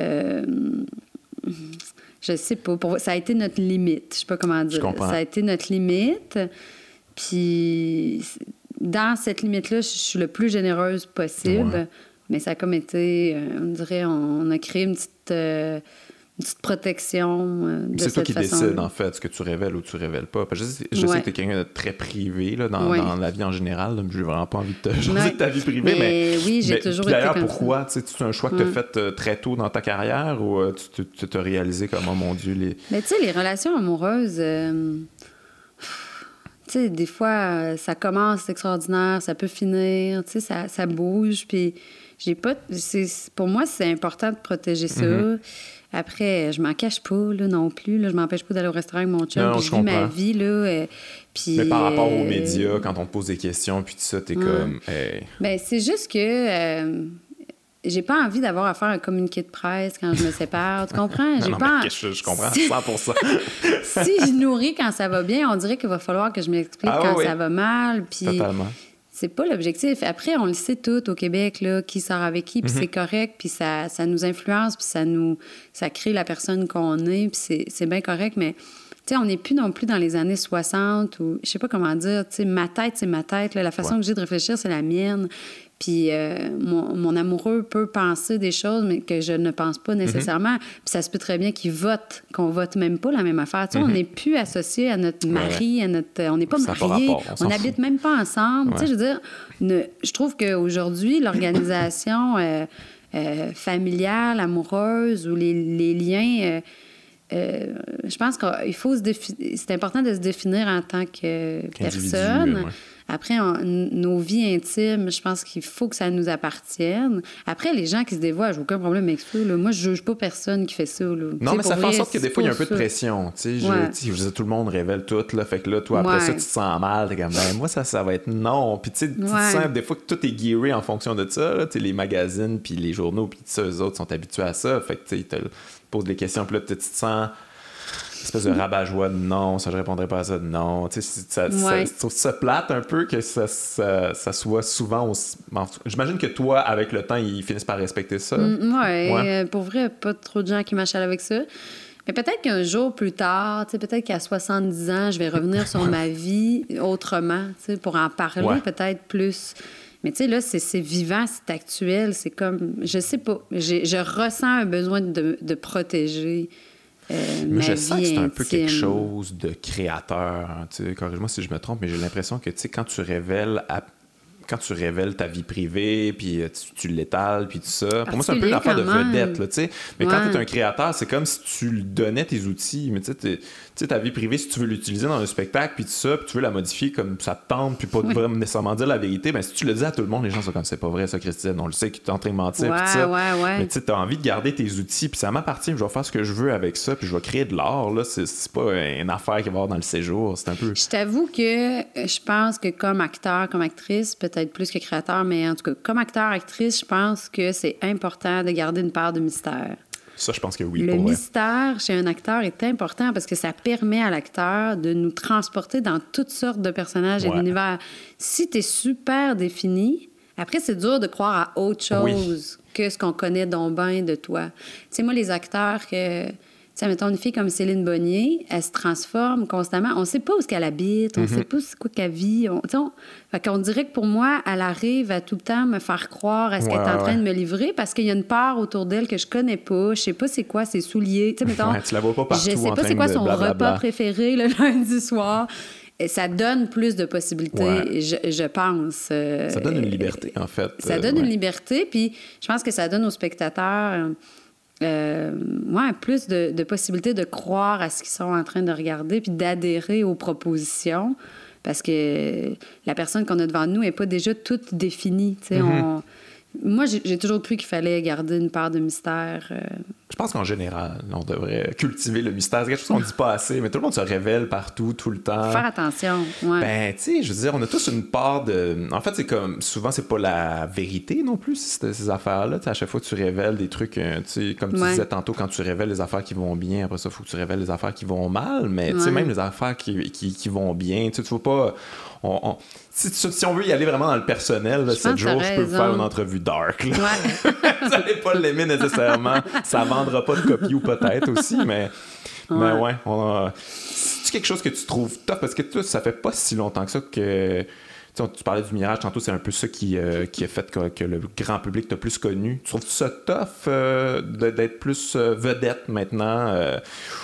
Euh, je sais pas. Pour, ça a été notre limite. Je sais pas comment dire. Ça a été notre limite. Puis, dans cette limite-là, je suis le plus généreuse possible. Ouais. Mais ça a comme été, euh, on dirait, on, a créé une petite. euh, petite protection. Euh, c'est toi qui décides, en fait, ce que tu révèles ou tu révèles pas. je sais, je sais que tu es quelqu'un de très privé là, dans, dans, la vie en général. Je n'ai vraiment pas envie de te jaser ta vie privée. Mais, mais oui, j'ai toujours été. D'ailleurs, pourquoi C'est un choix que tu as fait euh, très tôt dans ta carrière ou euh, tu t'es réalisé comme, oh mon Dieu, les. Mais tu sais, les relations amoureuses. Tu sais, des fois, ça commence extraordinaire, ça peut finir, tu sais, ça, ça bouge, puis j'ai pas... Pour moi, c'est important de protéger ça. Mm-hmm. Après, je m'en cache pas là, non plus. Là. Je m'empêche pas d'aller au restaurant avec mon chum. je vis ma vie. Là, euh, puis, Mais par rapport aux euh, médias, quand on te pose des questions, puis tout ça, t'es comme. Hey. Ben, c'est juste que. Euh, j'ai pas envie d'avoir à faire un communiqué de presse quand je me sépare. Tu comprends? J'ai pas. je, je, comprends 100 Si je nourris quand ça va bien, on dirait qu'il va falloir que je m'explique ah quand ça va mal. Puis... Totalement c'est pas l'objectif. Après, on le sait tout au Québec, là, qui sort avec qui, puis mhm. c'est correct, puis ça, ça nous influence, puis ça nous ça crée la personne qu'on est, puis c'est bien correct, mais tu sais, on n'est plus non plus dans les années 60 ou je sais pas comment dire, tu sais, ma tête, c'est ma tête, la façon que j'ai de réfléchir, c'est la mienne. Puis euh, mon, amoureux peut penser des choses, mais que je ne pense pas nécessairement. Puis ça se peut très bien qu'il vote, qu'on vote même pas la même affaire. Tu sais, on n'est plus associé à notre mari, à notre, on n'est pas mariés, on n'habite même pas ensemble. Tu sais, je veux dire, je trouve qu'aujourd'hui, l'organisation euh, euh, familiale, amoureuse ou les, les liens... je pense qu'il faut se c'est important de se définir en tant que personne. Après, nos vies intimes, je pense qu'il faut que ça nous appartienne. Après, les gens qui se dévoient, j'ai aucun problème avec ça. Moi, je juge pas personne qui fait ça. Non, mais ça fait en sorte que des fois, il y a un peu de pression. Tu sais, je, je tout le monde révèle tout. Là, fait que là, toi, après ça, tu te sens mal. T'es comme, ben, moi, ça, ça va être non. Puis tu sens des fois que tout est gearé en fonction de ça. Là, les magazines, puis les journaux, puis ça, eux autres sont habitués à ça. Fait que tu te poses des questions, puis là, tu te sens espèce de rabat-joie de non, ça je répondrai pas à ça de non. Tu sais, ça, ça, plate un peu que ça, ça, soit souvent aussi... J'imagine que toi, avec le temps, ils finissent par respecter ça. Mm, ouais, euh, pour vrai, pas trop de gens qui m'achalent avec ça. Mais peut-être qu'un jour plus tard, peut-être qu'à 70 ans, je vais revenir sur ma vie autrement, pour en parler peut-être plus. Mais tu sais, là, c'est vivant, c'est actuel, c'est comme, je sais pas, je ressens un besoin de, de protéger euh, je sens que c'est un peu quelque chose de créateur. Hein, corrige-moi si je me trompe, mais j'ai l'impression que quand tu révèles quand tu révèles ta vie privée, puis euh, tu, l'étales, puis tout ça. Pour moi, c'est un peu une affaire de vedette, là, tu sais. Mais quand tu es un créateur, c'est comme si tu lui donnais tes outils. Mais tu sais, sais, ta vie privée, si tu veux l'utiliser dans un spectacle, puis tout ça, puis tu veux la modifier comme ça te tente, puis pas vraiment nécessairement dire la vérité, ben si tu le dis à tout le monde, les gens sont comme c'est pas vrai, ça, Christine. On le sait que tu es en train de mentir, ouais, ça. Ouais, ouais. Mais tu sais, as envie de garder tes outils, puis ça m'appartient, je vais faire ce que je veux avec ça, puis je vais créer de l'art, là. C'est pas une affaire qui va avoir dans le séjour, c'est un peu. Je t'avoue que euh, je pense que comme acteur, comme actrice, peut-être plus que créateur, mais en tout cas, comme acteur, actrice, je pense que c'est important de garder une part de mystère. Ça, je pense que oui. Le mystère chez un acteur est important parce que ça permet à l'acteur de nous transporter dans toutes sortes de personnages et d'univers. Si tu es super défini, après, c'est dur de croire à autre chose que ce qu'on connaît d'Ombin de toi. Tu sais, moi, les acteurs que sais, mettons une fille comme Céline Bonnier, elle se transforme constamment. On sait pas où qu'elle habite, on ne mhm. sait pas c'est quoi qu'elle vit. On, on... Fait dirait que pour moi, elle arrive à tout le temps me faire croire à ce qu'elle est en train de me livrer parce qu'il y a une part autour d'elle que je connais pas. Je sais pas c'est quoi ses souliers. Tu sais, mettons, tu la vois pas partout Je sais pas c'est quoi son repas préféré le lundi soir. Et ça donne plus de possibilités, je, pense. Euh, ça donne une liberté, en fait. Ça donne une liberté, puis je pense que ça donne aux spectateurs euh, plus de, possibilités de croire à ce qu'ils sont en train de regarder, puis d'adhérer aux propositions, parce que la personne qu'on a devant nous n'est pas déjà toute définie. Mm-hmm. on, moi, j'ai toujours cru qu'il fallait garder une part de mystère. Euh, je pense qu'en général, on devrait cultiver le mystère. C'est quelque chose qu'on ne dit pas assez, mais tout le monde se révèle partout, tout le temps. Faire attention, ouais. Ben, tu sais, je veux dire, on a tous une part de... En fait, c'est comme... Souvent, c'est pas la vérité non plus, ces affaires-là. à chaque fois que tu révèles des trucs, euh, tu sais, comme tu disais tantôt, quand tu révèles les affaires qui vont bien, après ça, il faut que tu révèles les affaires qui vont mal, mais tu sais, même les affaires qui, qui, vont bien, tu sais, tu pas... si, on veut y aller vraiment dans le personnel, là, cette jour, je peux faire une entrevue dark. Ouais. vous n'allez pas l'aimer nécessairement. Ça va pas de copie ou peut-être aussi, mais, mais ouais. C'est quelque chose que tu trouves top parce que ça fait pas si longtemps que ça que tu parlais du Mirage tantôt, c'est un peu ça qui, euh, qui a fait que, le grand public t'a plus connu. Tu trouves ça tough euh, d'être plus euh, vedette maintenant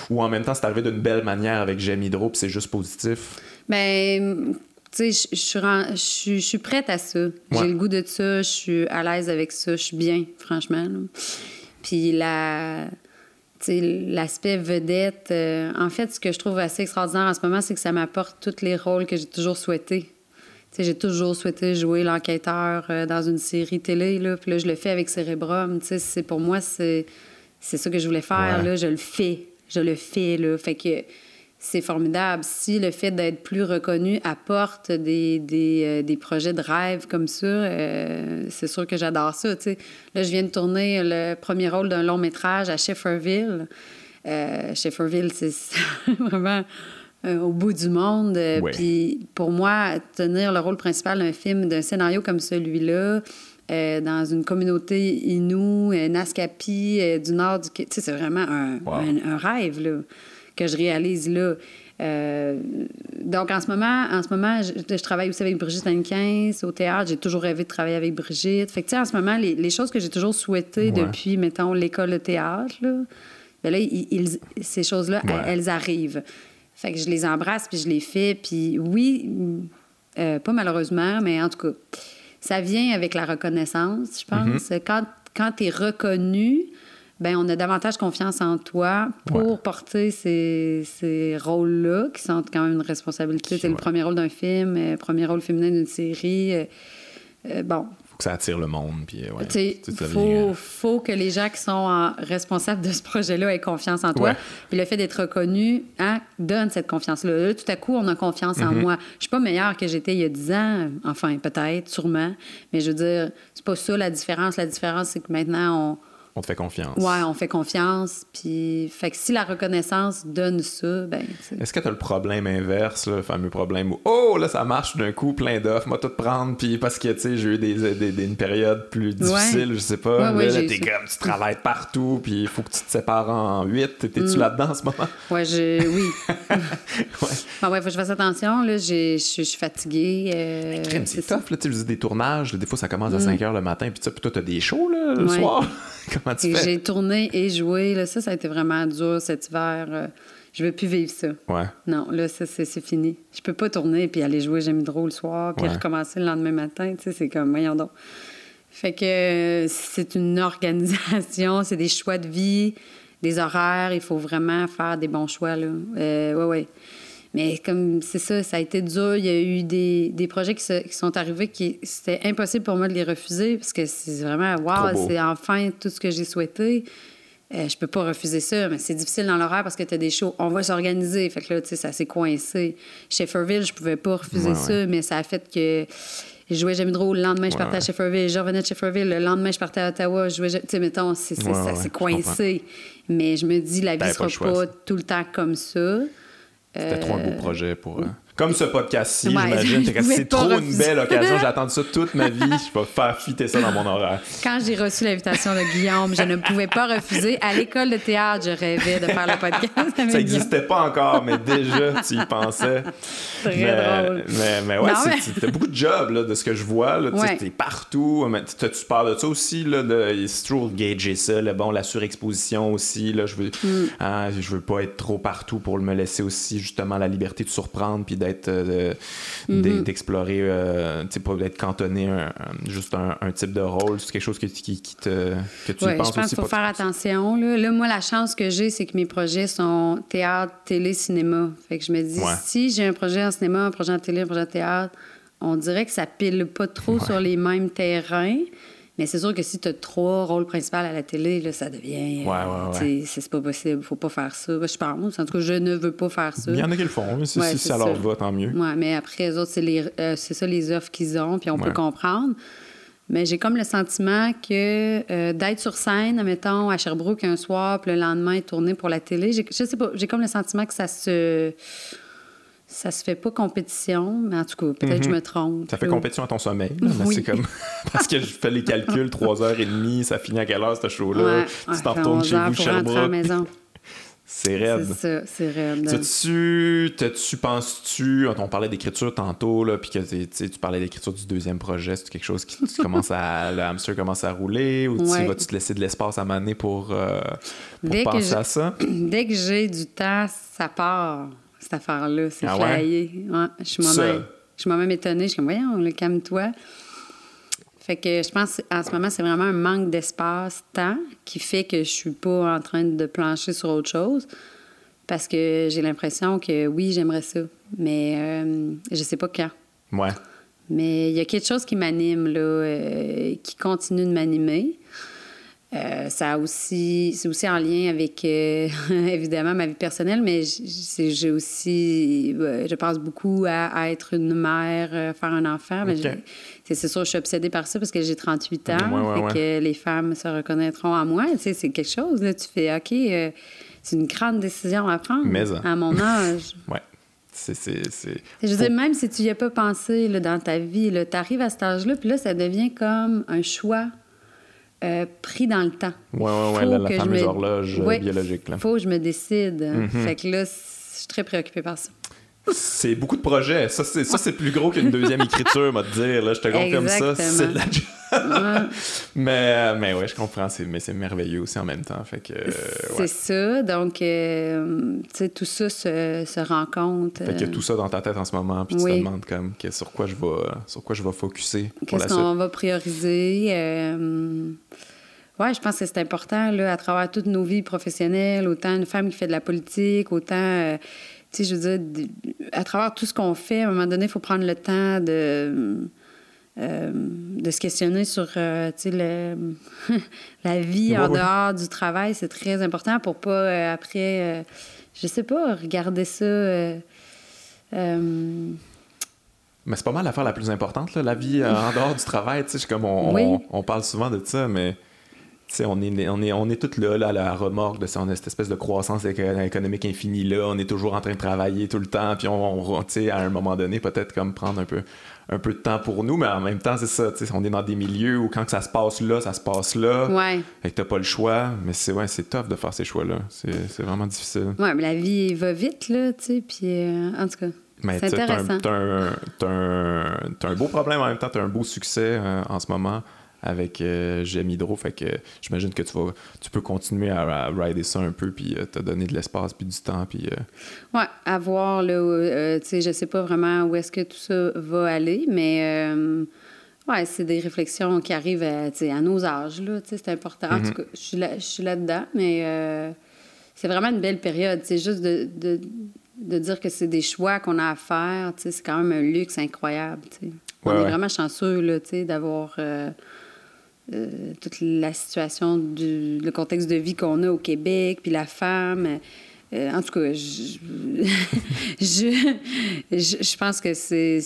ou en même temps c'est arrivé d'une belle manière avec J'aime Hydro puis c'est juste positif? Ben, tu sais, je suis prête à ça. J'ai le goût de ça, je suis à l'aise avec ça, je suis bien, franchement. Puis la l'aspect vedette, en fait, ce que je trouve assez extraordinaire en ce moment, c'est que ça m'apporte tous les rôles que j'ai toujours souhaités j'ai toujours souhaité jouer l'enquêteur euh, dans une série télé, là, puis là, je le fais avec Cérébrum. Pour moi, c'est, c'est ça que je voulais faire. Là, je le fais. Je le fais. Là. Fait que c'est formidable. Si le fait d'être plus reconnu apporte des, des, euh, projets de rêve comme ça, euh, c'est sûr que j'adore ça. Là, je viens de tourner le premier rôle d'un long métrage à Shefferville. Shefferville, c'est vraiment euh, au bout du monde. Euh, puis pour moi, tenir le rôle principal d'un film, d'un scénario comme celui-là, euh, dans une communauté Innu, Naskapi, du nord du... Sais, c'est vraiment un, un, rêve là, que je réalise là. donc, en ce moment, en ce moment je, travaille aussi avec Brigitte Hennequin au théâtre. J'ai toujours rêvé de travailler avec Brigitte. Fait que, tu sais, en ce moment, les, les choses que j'ai toujours souhaitées depuis, mettons, l'école de théâtre, là, ben là, ces choses-là, elles, arrivent. Fait que je les embrasse, puis je les fais. Puis oui, euh, pas malheureusement, mais en tout cas, ça vient avec la reconnaissance, je pense. Mm-hmm. Quand, quand tu es reconnu, ben on a davantage confiance en toi pour porter ces, ces rôles-là, qui sont quand même une responsabilité. C'est le premier rôle d'un film, le euh, premier rôle féminin d'une série. Euh, bon, que ça attire le monde. Puis, il faut, faut, que les gens qui sont responsables de ce projet-là aient confiance en toi. Puis le fait d'être reconnu hein, donne cette confiance-là. tout à coup, on a confiance en mm-hmm. moi. Je suis pas meilleure que j'étais il y a 10 ans. Enfin, peut-être, sûrement. Mais je veux dire, c'est pas ça la différence. La différence, c'est que maintenant, on on te fait confiance. Ouais, on fait confiance. Puis, fait que si la reconnaissance donne ça, ben. Est-ce que tu as le problème inverse, le fameux problème où, oh, là, ça marche d'un coup, plein d'offres, moi, tout prendre, puis parce que, tu sais, j'ai eu des, des, une période plus difficile, je sais pas. là, t'es comme, tu travailles partout, puis il faut que tu te sépares en huit. T'es-tu mm. là-dedans en ce moment? Ouais, je... oui. ouais. Ben ouais, faut que je fasse attention, là. Je suis fatiguée. Euh, c'est tough, là, tu sais, des tournages, des fois, ça commence à 5 mm. h le matin, puis toi, t'as des shows, là, le soir. J'ai tourné et joué. Là, ça, ça a été vraiment dur cet hiver. Euh, je veux plus vivre ça. Ouais. Non, là, ça, c'est fini. Je peux pas tourner puis aller jouer J'aime drôle le soir puis recommencer le lendemain matin. Tu sais, c'est comme, voyons donc. Fait que euh, c'est une organisation, c'est des choix de vie, des horaires. Il faut vraiment faire des bons choix, là. Euh, ouais, ouais. Mais comme c'est ça, ça a été dur. Il y a eu des, des projets qui, qui, sont arrivés qui c'était impossible pour moi de les refuser parce que c'est vraiment wow, c'est enfin tout ce que j'ai souhaité. Euh, je peux pas refuser ça, mais c'est difficile dans l'horaire parce que tu as des shows. On va s'organiser. Fait que là, tu sais, ça s'est coincé. Chez Shefferville, je pouvais pas refuser ça, mais ça a fait que je jouais Jamais drôle. Le lendemain, je partais à Shefferville. Je revenais de Shefferville. Le lendemain, je partais à Ottawa. Je jouais. Tu sais, mettons, ça s'est coincé. Mais je me dis, la vie sera pas tout le temps comme ça. C'était trop un beau euh, projet pour. Euh, comme ce podcast-ci, j'imagine. C'est trop une belle occasion. J'ai attendu ça toute ma vie. Je vais faire fitter ça dans mon horaire. Quand j'ai reçu l'invitation de Guillaume, je ne pouvais pas refuser. À l'école de théâtre, je rêvais de faire le podcast. ça n'existait pas encore, mais déjà, tu y pensais. Très drôle. Mais, mais ouais, t'as beaucoup de jobs là, de ce que je vois. Tu es partout. Tu parles de ça aussi. Là, de, c'est toujours gager ça. bon, la surexposition aussi. Là, je veux, mm. hein, je veux pas être trop partout pour me laisser aussi justement la liberté de surprendre puis d'être euh, mm-hmm. d'explorer, euh, tu sais, pas d'être cantonné un, juste un, type de rôle. C'est quelque chose que, qui, te, que tu ouais, penses je pense qu'il faut faire attention. Là. moi, la chance que j'ai, c'est que mes projets sont théâtre, télé, cinéma. Fait que je me dis, si j'ai un projet en cinéma, un projet en télé, un projet en théâtre, on dirait que ça pile pas trop sur les mêmes terrains. Mais c'est sûr que si tu as trois rôles principaux à la télé, là, ça devient. Ouais, ouais, ouais. C'est pas possible. faut pas faire ça. Je pense. En tout cas, je ne veux pas faire ça. Il y en a qui le font. Mais si, ça, leur va, tant mieux. Oui, mais après, les autres, c'est euh, ça les offres qu'ils ont, puis on peut comprendre. Mais j'ai comme le sentiment que euh, d'être sur scène, mettons, à Sherbrooke un soir, puis le lendemain, tourner pour la télé, je sais pas, j'ai comme le sentiment que ça se ça se fait pas compétition, mais en tout cas, peut-être que je mhm. me trompe. Ça fait compétition à ton sommeil. C'est comme. Parce que je fais les calculs, 3h30, ça finit à quelle heure ce show-là? tu t'en retournes chez vous, Sherbrooke. C'est raide. C'est ça, c'est raide. T'as-tu, penses-tu, on parlait d'écriture tantôt, là, puis que tu parlais d'écriture du deuxième projet, c'est quelque chose qui commence à, le hamster commence à rouler, ou tu vas-tu te laisser de l'espace à maner pour, euh, pour penser à ça? Dès que j'ai du temps, ça part, cette affaire-là. C'est ah flyé. Ouais? je suis moi-même, je suis moi-même étonnée. Je suis comme, voyons, le calme-toi. Fait que je pense en ce moment, c'est vraiment un manque d'espace-temps qui fait que je suis pas en train de plancher sur autre chose. Parce que j'ai l'impression que oui, j'aimerais ça. Mais euh, je sais pas quand. Ouais. Mais il y a quelque chose qui m'anime, là, euh, qui continue de m'animer. Euh, ça aussi, c'est aussi en lien avec euh, évidemment ma vie personnelle, mais j'ai aussi, je pense beaucoup à, être une mère, euh, faire un enfant. C'est sûr, je suis obsédée par ça parce que j'ai 38 ans, et que les femmes se reconnaîtront en moi. Tu sais, c'est quelque chose là. Tu fais, ok, c'est une grande décision à prendre à mon âge. ouais. C'est, Je veux dire, même si tu n'y as pas pensé là, dans ta vie, tu arrives à cet âge-là, puis là, ça devient comme un choix euh, pris dans le temps. Oui, oui, oui, la, la fameuse horloge euh, biologique. Il faut que je me décide. Mm-hmm. Fait que là, je suis très préoccupée par ça. C'est beaucoup de projets. Ça, c'est, plus gros qu'une deuxième écriture, moi, te dire. Là, je te confirme ça. C'est de la mais, euh, mais ouais, je comprends. C'est, mais c'est merveilleux aussi en même temps. Fait que, euh, C'est ça. Donc, euh, tu sais, tout ça se, se rencontre. Fait qu'il y a tout ça dans ta tête en ce moment. Puis tu te demandes comme sur quoi je vais, sur quoi je vais focuser. Qu'est-ce qu'on va prioriser? Ouais, je pense que c'est important, là, à travers toutes nos vies professionnelles, autant une femme qui fait de la politique, autant tu sais, je veux dire, à travers tout ce qu'on fait, à un moment donné, il faut prendre le temps de, euh, de se questionner sur, euh, sais, la vie en dehors du travail. C'est très important pour pas, euh, après, je sais pas, regarder ça... mais c'est pas mal l'affaire la plus importante, là, la vie en dehors du travail. Tu sais, comme on, on, parle souvent de ça, mais on est, on, est, on est tous là, là, à la remorque de cette espèce de croissance économique infinie là. On est toujours en train de travailler tout le temps, puis on, on à un moment donné, peut-être comme prendre un peu, un peu de temps pour nous, mais en même temps, c'est ça. On est dans des milieux où quand ça se passe là, ça se passe là. Ouais. Fait que t'as pas le choix, mais c'est ouais, c'est tough de faire ces choix-là. C'est vraiment difficile. Ouais, mais la vie va vite, là, tu sais, puis euh, en tout cas. C'est intéressant. T'as un, un, un, beau problème en même temps, t'as un beau succès euh, en ce moment avec euh, Hydro. Fait que j'imagine que tu vas tu peux continuer à, rider ça un peu puis euh, te donner de l'espace puis du temps puis euh... Ouais, à voir là euh, tu sais je sais pas vraiment où est-ce que tout ça va aller mais euh, ouais, c'est des réflexions qui arrivent à, à nos âges là, c'est important. En tout mm-hmm. cas, je suis là je suis là-dedans mais c'est vraiment une belle période, c'est juste de, de, de, dire que c'est des choix qu'on a à faire, c'est quand même un luxe incroyable, On est vraiment chanceux là, d'avoir euh, toute la situation, du, le contexte de vie qu'on a au Québec, puis la femme. Euh, en tout cas, je, je, je, pense que c'est.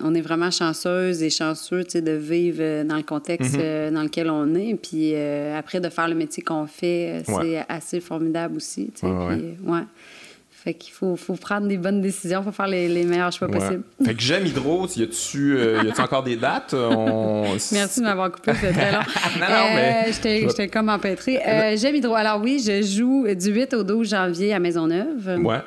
On est vraiment chanceuse et chanceux de vivre dans le contexte mm-hmm. euh, dans lequel on est. Puis après, de faire le métier qu'on fait, c'est assez formidable aussi. puis, ouais. Fait qu'il faut, faut, prendre des bonnes décisions, il faut faire les, les, meilleurs choix possibles. Fait que j'aime Hydro, y a-tu euh, encore des dates? On... Merci de m'avoir coupé, c'était très long. non, non, mais... Euh, j'étais comme empêtrée. Euh, j'aime Hydro. Alors oui, je joue du 8 au 12 janvier à Maisonneuve. Ouais.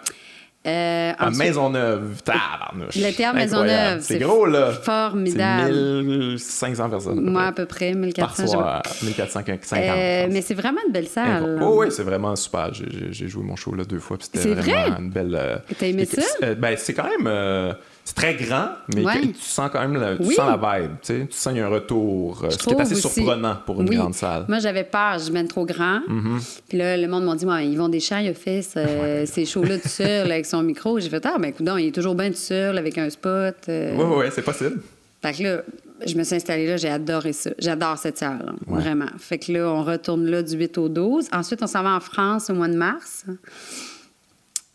Euh, à Maisonneuve, tabarnouche. Le théâtre Maisonneuve. C'est gros, là. Formidable. 1500 personnes. Moi, à peu près, 1400. Par 1450. Euh, mais c'est vraiment une belle salle. Oh, oui, c'est vraiment super. J'ai joué mon show là deux fois. C'était vraiment vrai? une belle. Euh, T'as aimé ça? Euh, ben, c'est quand même. Euh, c'est très grand, mais tu sens quand même la, tu sens la vibe. Tu, sais, tu sens qu'il y a un retour. Euh, ce qui est assez surprenant pour une grande salle. Moi, j'avais peur, je mène trop grand. Mm-hmm. Puis là, le monde m'a dit ouais, Yvon Deschamps, il a fait ce, ces shows-là tout seul avec son micro. J'ai fait Ah, ben écoute, il est toujours bien tout seul avec un spot. Oui, oui, ouais, c'est possible. Fait que là, je me suis installée là, j'ai adoré ça. J'adore cette salle, vraiment. Fait que là, on retourne là du 8 au 12. Ensuite, on s'en va en France au mois de mars.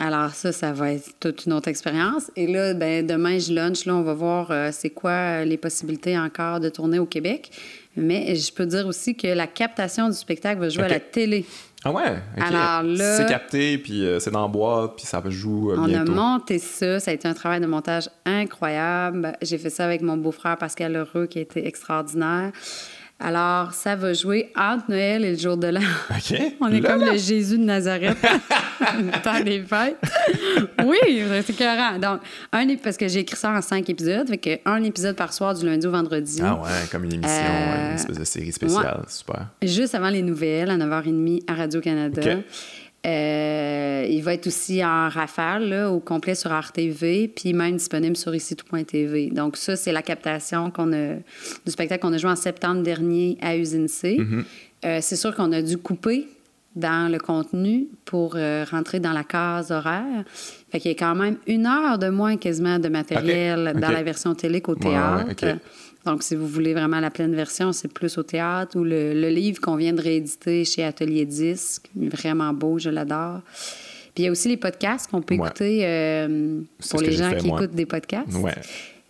Alors ça, ça va être toute une autre expérience. Et là, ben, demain, je lunch. Là, on va voir euh, c'est quoi euh, les possibilités encore de tourner au Québec. Mais je peux dire aussi que la captation du spectacle va jouer à la télé. Ah ouais? Alors là... C'est capté, puis euh, c'est dans la boîte, puis ça joue on bientôt. On a monté ça. Ça a été un travail de montage incroyable. J'ai fait ça avec mon beau-frère Pascal Heureux, qui a été extraordinaire. Alors, ça va jouer entre Noël et le jour de l'an. OK. On est Là, comme là. le Jésus de Nazareth. le temps des fêtes. Oui, c'est écœurant. Donc, un, parce que j'ai écrit ça en cinq épisodes. Fait que un épisode par soir du lundi au vendredi. Ah ouais, comme une émission, Euh, une espèce de série spéciale. Super. Juste avant les nouvelles, à 9h30 à Radio-Canada. Euh, il va être aussi en rafale, là, au complet sur RTV, puis même disponible sur ici.tv. Donc, ça, c'est la captation qu'on a, du spectacle qu'on a joué en septembre dernier à Usine C. Mm-hmm. Euh, c'est sûr qu'on a dû couper dans le contenu pour euh, rentrer dans la case horaire. Fait qu'il y a quand même une heure de moins quasiment de matériel dans la version télé qu'au Ouais, ouais, théâtre. Donc, si vous voulez vraiment la pleine version, c'est plus au théâtre ou le, le livre qu'on vient de rééditer chez Atelier Disque. Vraiment beau, je l'adore. Puis il y a aussi les podcasts qu'on peut Ouais. écouter euh, pour les gens fait, qui moi. écoutent des podcasts. Ouais.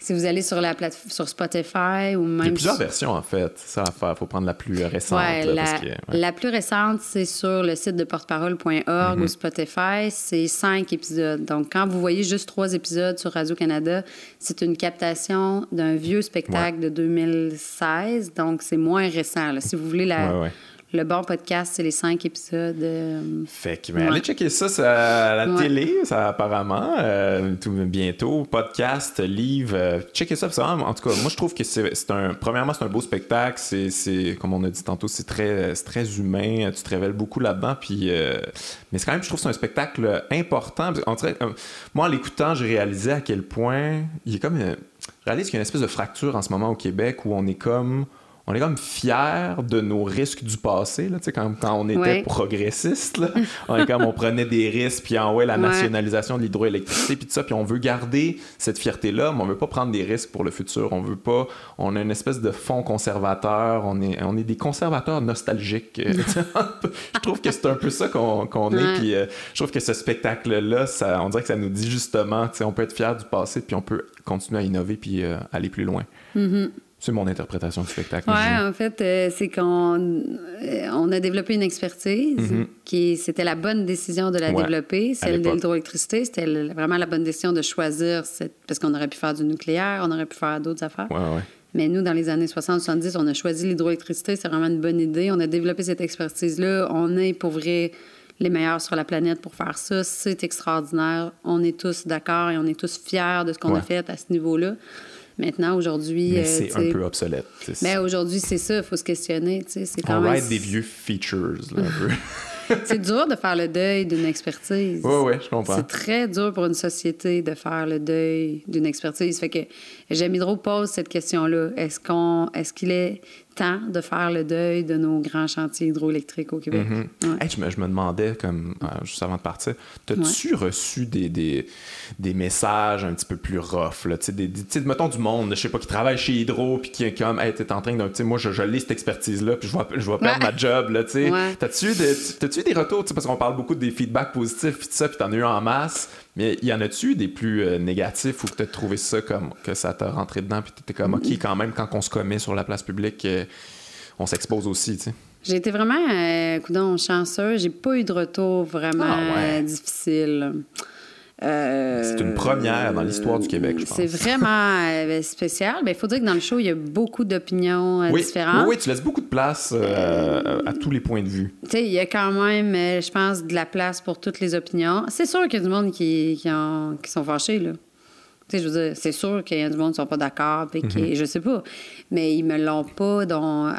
Si vous allez sur la plate sur Spotify ou même Il y a plusieurs sur- versions, en fait. Ça à faire. faut prendre la plus récente. Ouais, là, la, parce que, ouais. la plus récente, c'est sur le site de porteparole.org Mm-hmm. ou Spotify. C'est cinq épisodes. Donc, quand vous voyez juste trois épisodes sur Radio-Canada, c'est une captation d'un vieux spectacle de 2016. Donc, c'est moins récent. là. Si vous voulez la- Ouais, ouais. Le bon podcast, c'est les cinq épisodes. euh, Fait que, ben, Ouais. allez checker ça, ça, à la Ouais. télé, ça, apparemment, euh, tout bientôt, podcast, livre, euh, checkez ça, vraiment- en tout cas, moi je trouve que c'est un, premièrement c'est un beau spectacle, c'est, c'est, comme on a dit tantôt, c'est très, c'est très humain, tu te révèles beaucoup là-dedans, puis, mais c'est quand même, je trouve que c'est un spectacle important, qu'en dirait, moi en l'écoutant, j'ai réalisé à quel point, il a comme, une- je réalise qu'il y a une espèce de fracture en ce moment au Québec où on est comme, on est comme fiers de nos risques du passé, là, quand, quand on était Ouais. progressiste, là. on est comme on prenait des risques, puis en ouais, la Ouais. nationalisation de l'hydroélectricité, puis tout ça, puis on veut garder cette fierté-là, mais on veut pas prendre des risques pour le futur. On veut pas, on a une espèce de fond conservateur, on est, on est des conservateurs nostalgiques. je trouve que c'est un peu ça qu'on est, puis euh, je trouve que ce spectacle-là, on dirait que ça nous dit justement, on peut être fier du passé, puis on peut continuer à innover, puis euh, aller plus loin. C'est mon interprétation du spectacle. Je- en fait, euh, c'est qu'on euh, on a développé une expertise qui c'était la bonne décision de la Mhm. Ouais, développer, celle de l'hydroélectricité, c'était vraiment la bonne décision de choisir cette... parce qu'on aurait pu faire du nucléaire, on aurait pu faire d'autres affaires. Ouais, ouais. Mais nous, dans les années 60-70, on a choisi l'hydroélectricité, c'est vraiment une bonne idée. On a développé cette expertise-là. On est pour vrai les meilleurs sur la planète pour faire ça. C'est extraordinaire. On est tous d'accord et on est tous fiers de ce qu'on a fait à ce niveau-là. Maintenant, aujourd'hui. Mais euh, c'est un peu obsolète. mais aujourd'hui, c'est ça, il faut se questionner. C'est quand on même. ride des vieux features, là, un peu. C'est dur de faire le deuil d'une expertise. Ouais, ouais, je comprends. C'est très dur pour une société de faire le deuil d'une expertise. Fait que Hydro pose cette question-là. Est-ce qu'on, est-ce qu'il est temps de faire le deuil de nos grands chantiers hydroélectriques au Québec? Mhm. Ouais. Hey, je, me, je me demandais, comme, euh, juste avant de partir, t'as-tu reçu des, des, des messages un petit peu plus rough, là, des, des- tu sais, mettons du monde, je sais pas, qui travaille chez Hydro, puis qui est comme, hey, t'es en train de, moi, je, je lis cette expertise-là, puis je vais, je vais perdre Ouais. ma job, là, tu sais. Ouais. T'as-tu eu, eu des retours, parce qu'on parle beaucoup des feedbacks positifs, puis tout ça, puis t'en as eu en masse, mais y en a-tu des plus euh, négatifs ou que t'as trouvé ça comme, que ça t'a rentré dedans, puis t'étais comme, OK, quand même, quand on se commet sur la place publique, euh, on s'expose aussi, tu sais? J'ai été vraiment, euh, coudonc, chanceuse. J'ai pas eu de retour vraiment Ah ouais. euh, difficile. Euh, C'est une première dans l'histoire du Québec, je pense. C'est vraiment euh, spécial. Il faut dire que dans le show, il y a beaucoup d'opinions euh, oui, différentes. Oui, oui, tu laisses beaucoup de place à tous les points de vue. Tu sais, il y a quand même, je pense, de la place pour toutes les opinions. C'est sûr qu'il y a du monde qui, qui, ont- qui sont fâchés, là. Tu sais, je veux dire, c'est sûr qu'il y a du monde qui ne sont pas d'accord, puis qui, je sais pas. Mais ils me l'ont pas donc,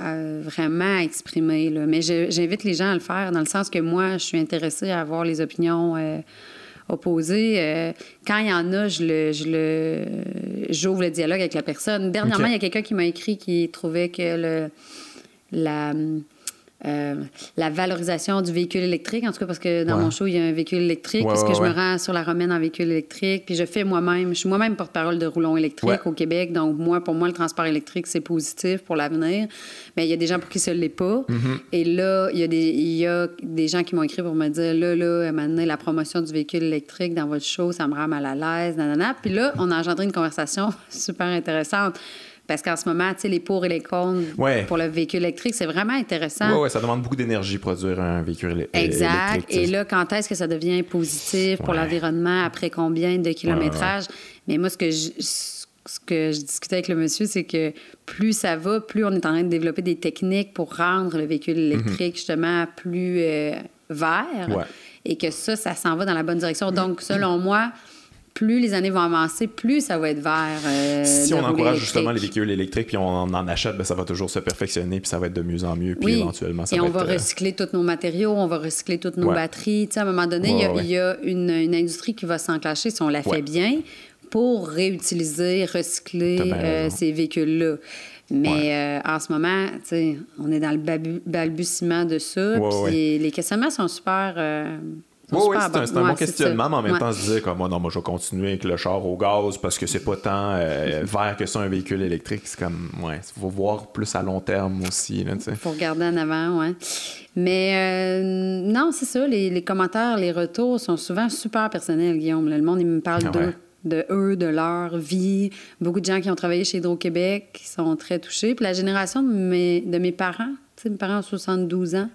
vraiment exprimé, là. Mais j'invite les gens à le faire, dans le sens que moi, je suis intéressée à avoir les opinions opposées. Euh, quand il y en a, je le, je le, j'ouvre le dialogue avec la personne. Dernièrement, il y a quelqu'un qui m'a écrit qui trouvait que le, la, euh, la valorisation du véhicule électrique, en tout cas parce que dans Ouais. mon show, il y a un véhicule électrique, Ouais, parce que ouais, je me rends sur la romaine en véhicule électrique, puis je fais moi-même, je suis moi-même porte-parole de roulons électriques au Québec, donc moi, pour moi, le transport électrique, c'est positif pour l'avenir, mais il y a des gens pour qui ça ne l'est pas. Mm-hmm. Et là, il y, a des, il y a des gens qui m'ont écrit pour me dire, là, là, donné, la promotion du véhicule électrique dans votre show, ça me rend mal à l'aise, nanana. Puis là, on a engendré une conversation super intéressante. Parce qu'en ce moment, tu sais, les pour et les contre Ouais. pour le véhicule électrique, c'est vraiment intéressant. Oui, ouais, ça demande beaucoup d'énergie produire un véhicule éle- Exact. électrique. Et là, quand est-ce que ça devient positif pour Ouais. l'environnement? Après combien de kilométrage? Mais moi, ce que je, ce que je discutais avec le monsieur, c'est que plus ça va, plus on est en train de développer des techniques pour rendre le véhicule Mhm. électrique justement plus euh, vert. Et que ça, ça s'en va dans la bonne direction. Donc, selon moi, plus les années vont avancer, plus ça va être vert. euh, si on encourage justement les véhicules électriques puis on en achète, ben, ça va toujours se perfectionner puis ça va être de mieux en mieux puis Oui, éventuellement ça et va on être, va euh, recycler tous nos matériaux, on va recycler toutes nos Ouais. batteries. Tu sais, à un moment donné, il y a- Ouais, ouais. il y a, une, une industrie qui va s'enclencher si on la fait bien pour réutiliser, recycler bien euh, ces véhicules-là. Mais euh, en ce moment, on est dans le balbutiement de ça. Puis ouais. les questionnements sont super. euh, Oui, c'est un, bon questionnement, ça. mais en même Ouais. temps, se dire comme moi, non, moi, je vais continuer avec le char au gaz parce que c'est pas tant euh, vert que ça, un véhicule électrique. C'est comme, ouais, il faut voir plus à long terme aussi, là, tu sais. faut regarder en avant, ouais. Mais euh, non, c'est ça, les, les commentaires, les retours sont souvent super personnels, Guillaume. Le monde, il me parle Ah d'eux, ouais. de eux, de leur vie. Beaucoup de gens qui ont travaillé chez Hydro-Québec sont très touchés. Puis la génération de mes, de mes parents, mes parents ont 72 ans,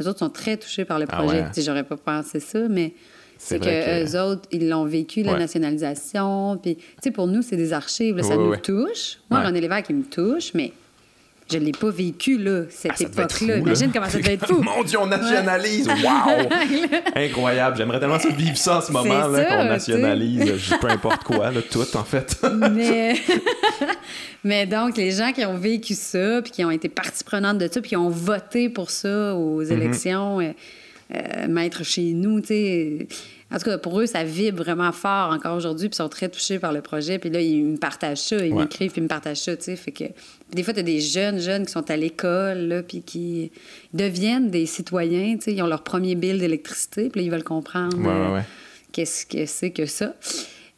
eux autres sont très touchés par le Ah projet. ouais. Tu sais, j'aurais pas pensé ça, mais C'est que, que- eux autres, ils l'ont vécu, la Ouais. nationalisation. Puis, tu sais, pour nous, c'est des archives, là, ça Ouais, nous ouais. touche. Moi, Ouais. René Lévesque, il me touche, mais je l'ai pas vécu, là, cette Ah, époque-là. Imagine comment ça devait être fou. Mon Dieu, on nationalise! Wow! Incroyable. J'aimerais tellement ça vivre ça en ce moment, là, qu'on nationalise peu importe quoi, là, tout, en fait. mais... mais donc, les gens qui ont vécu ça, puis qui ont été partie prenante de ça, puis qui ont voté pour ça aux Mhm. élections, euh, euh, mettre chez nous, tu sais. En tout cas, pour eux, ça vibre vraiment fort encore aujourd'hui, puis ils sont très touchés par le projet. Puis là, ils me partagent ça, ils Ouais. m'écrivent, puis ils me partagent ça, tu sais. Fait que des fois, tu as des jeunes, jeunes qui sont à l'école, là, puis qui deviennent des citoyens, tu sais. Ils ont leur premier bill d'électricité, puis là, ils veulent comprendre Ouais, euh, ouais. qu'est-ce que c'est que ça.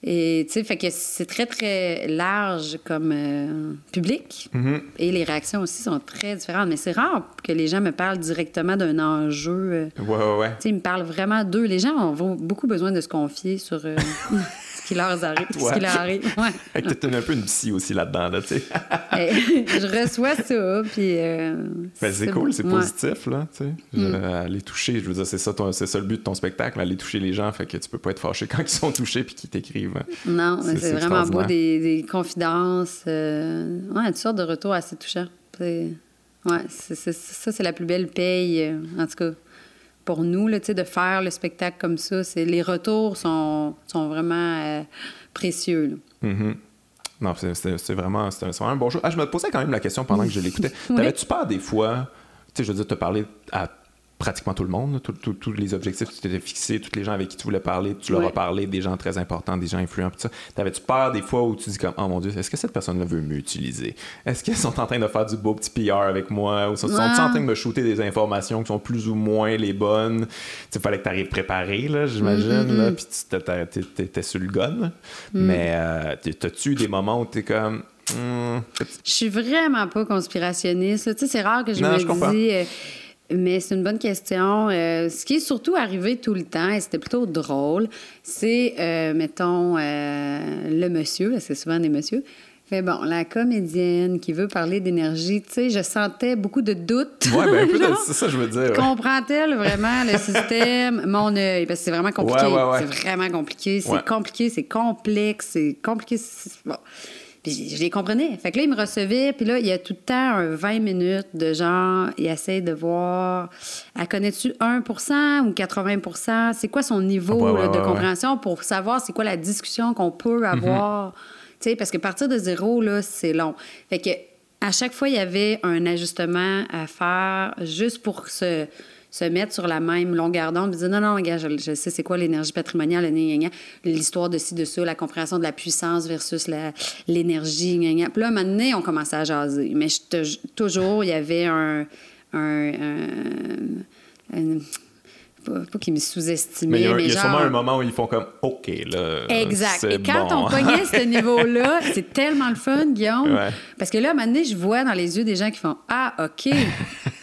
Et tu sais, fait que c'est très, très large comme euh, public. Mhm. Et les réactions aussi sont très différentes. Mais c'est rare que les gens me parlent directement d'un enjeu. euh, Ouais, ouais, ouais. tu sais, ils me parlent vraiment d'eux. Les gens ont beaucoup besoin de se confier sur euh, qui leur arrive. Ce qui leur arrive. Ouais. T'es un peu une psy aussi là-dedans, là, tu sais. Et je reçois ça, puis... euh, Ben, c'est cool, c'est ouais. positif, là, tu sais. Mm. Aller toucher, je veux dire, c'est ça, ton- c'est ça le but de ton spectacle, aller toucher les gens, fait que tu peux pas être fâché quand ils sont touchés puis qu'ils t'écrivent. hein. Non, mais C'est- vraiment beau, des, des confidences. Euh, ouais, toutes sortes de retours assez touchants. C'est- Ouais, ça, c'est la plus belle paye, euh, en tout cas, pour nous, là, de faire le spectacle comme ça. C'est, les retours sont, sont vraiment euh, précieux. là. Mhm. Non, c'est- c'est c'est vraiment, c'est vraiment un bon show. Ah, je me posais quand même la question pendant que je l'écoutais. Oui. T'avais-tu peur des fois, tu sais, je veux dire, te parler à pratiquement tout le monde, tous les objectifs que tu t'étais fixés, tous les gens avec qui tu voulais parler, tu leur Ouais. as parlé, des gens très importants, des gens influents, tout ça. T'avais-tu peur des fois où tu dis comme, oh mon Dieu, est-ce que cette personne-là veut m'utiliser? Est-ce qu'ils sont en train de faire du beau petit PR avec moi? Ou sont, sont-ils Ah. en train de me shooter des informations qui sont plus ou moins les bonnes? Tu sais, fallait que tu arrives préparé, là, j'imagine, Mm, là, puis tu t'étais- sur le gun. Mais euh, t'as-tu eu des moments où t'es comme. Hmm, Je suis vraiment pas conspirationniste. là. Tu sais, c'est rare que je Non, me je dis. euh, mais c'est une bonne question. Euh, ce qui est surtout arrivé tout le temps, et c'était plutôt drôle, c'est, euh, mettons, euh, le monsieur, c'est souvent des messieurs. Fait bon, la comédienne qui veut parler d'énergie, tu sais, je sentais beaucoup de doutes. Ouais, ben c'est ça, je veux dire. ouais. Comprend-elle vraiment le système, mon œil? Parce que c'est vraiment compliqué. Ouais, ouais, ouais. C'est vraiment compliqué. C'est compliqué, c'est complexe, c'est compliqué. Bon. Puis je, je les comprenais. Fait que là, il me recevait, puis là, il y a tout le temps un 20 minutes de genre, il essaie de voir, elle connaît-tu 1% ou 80% C'est quoi son niveau Ouais, ouais, là, de ouais, compréhension pour savoir c'est quoi la discussion qu'on peut avoir? Tu sais, parce que partir de zéro, là, c'est long. Fait que à chaque fois, il y avait un ajustement à faire juste pour se, se mettre sur la même longueur d'onde. Dire, non, non, gars, je, je sais c'est quoi l'énergie patrimoniale, l'histoire de ci, de ça, la compréhension de la puissance versus l'énergie. Puis là, à un moment donné, on commençait à jaser. Mais je toujours, il y avait un... un, un- un- pas, pas qu'ils me sous-estimaient, Mais il y a, mais il y a genre... sûrement un moment où ils font comme OK, là. Exact. Et quand bon. on pognait ce niveau-là, c'est tellement le fun, Guillaume. Ouais. Parce que là, à un moment donné, je vois dans les yeux des gens qui font Ah, OK.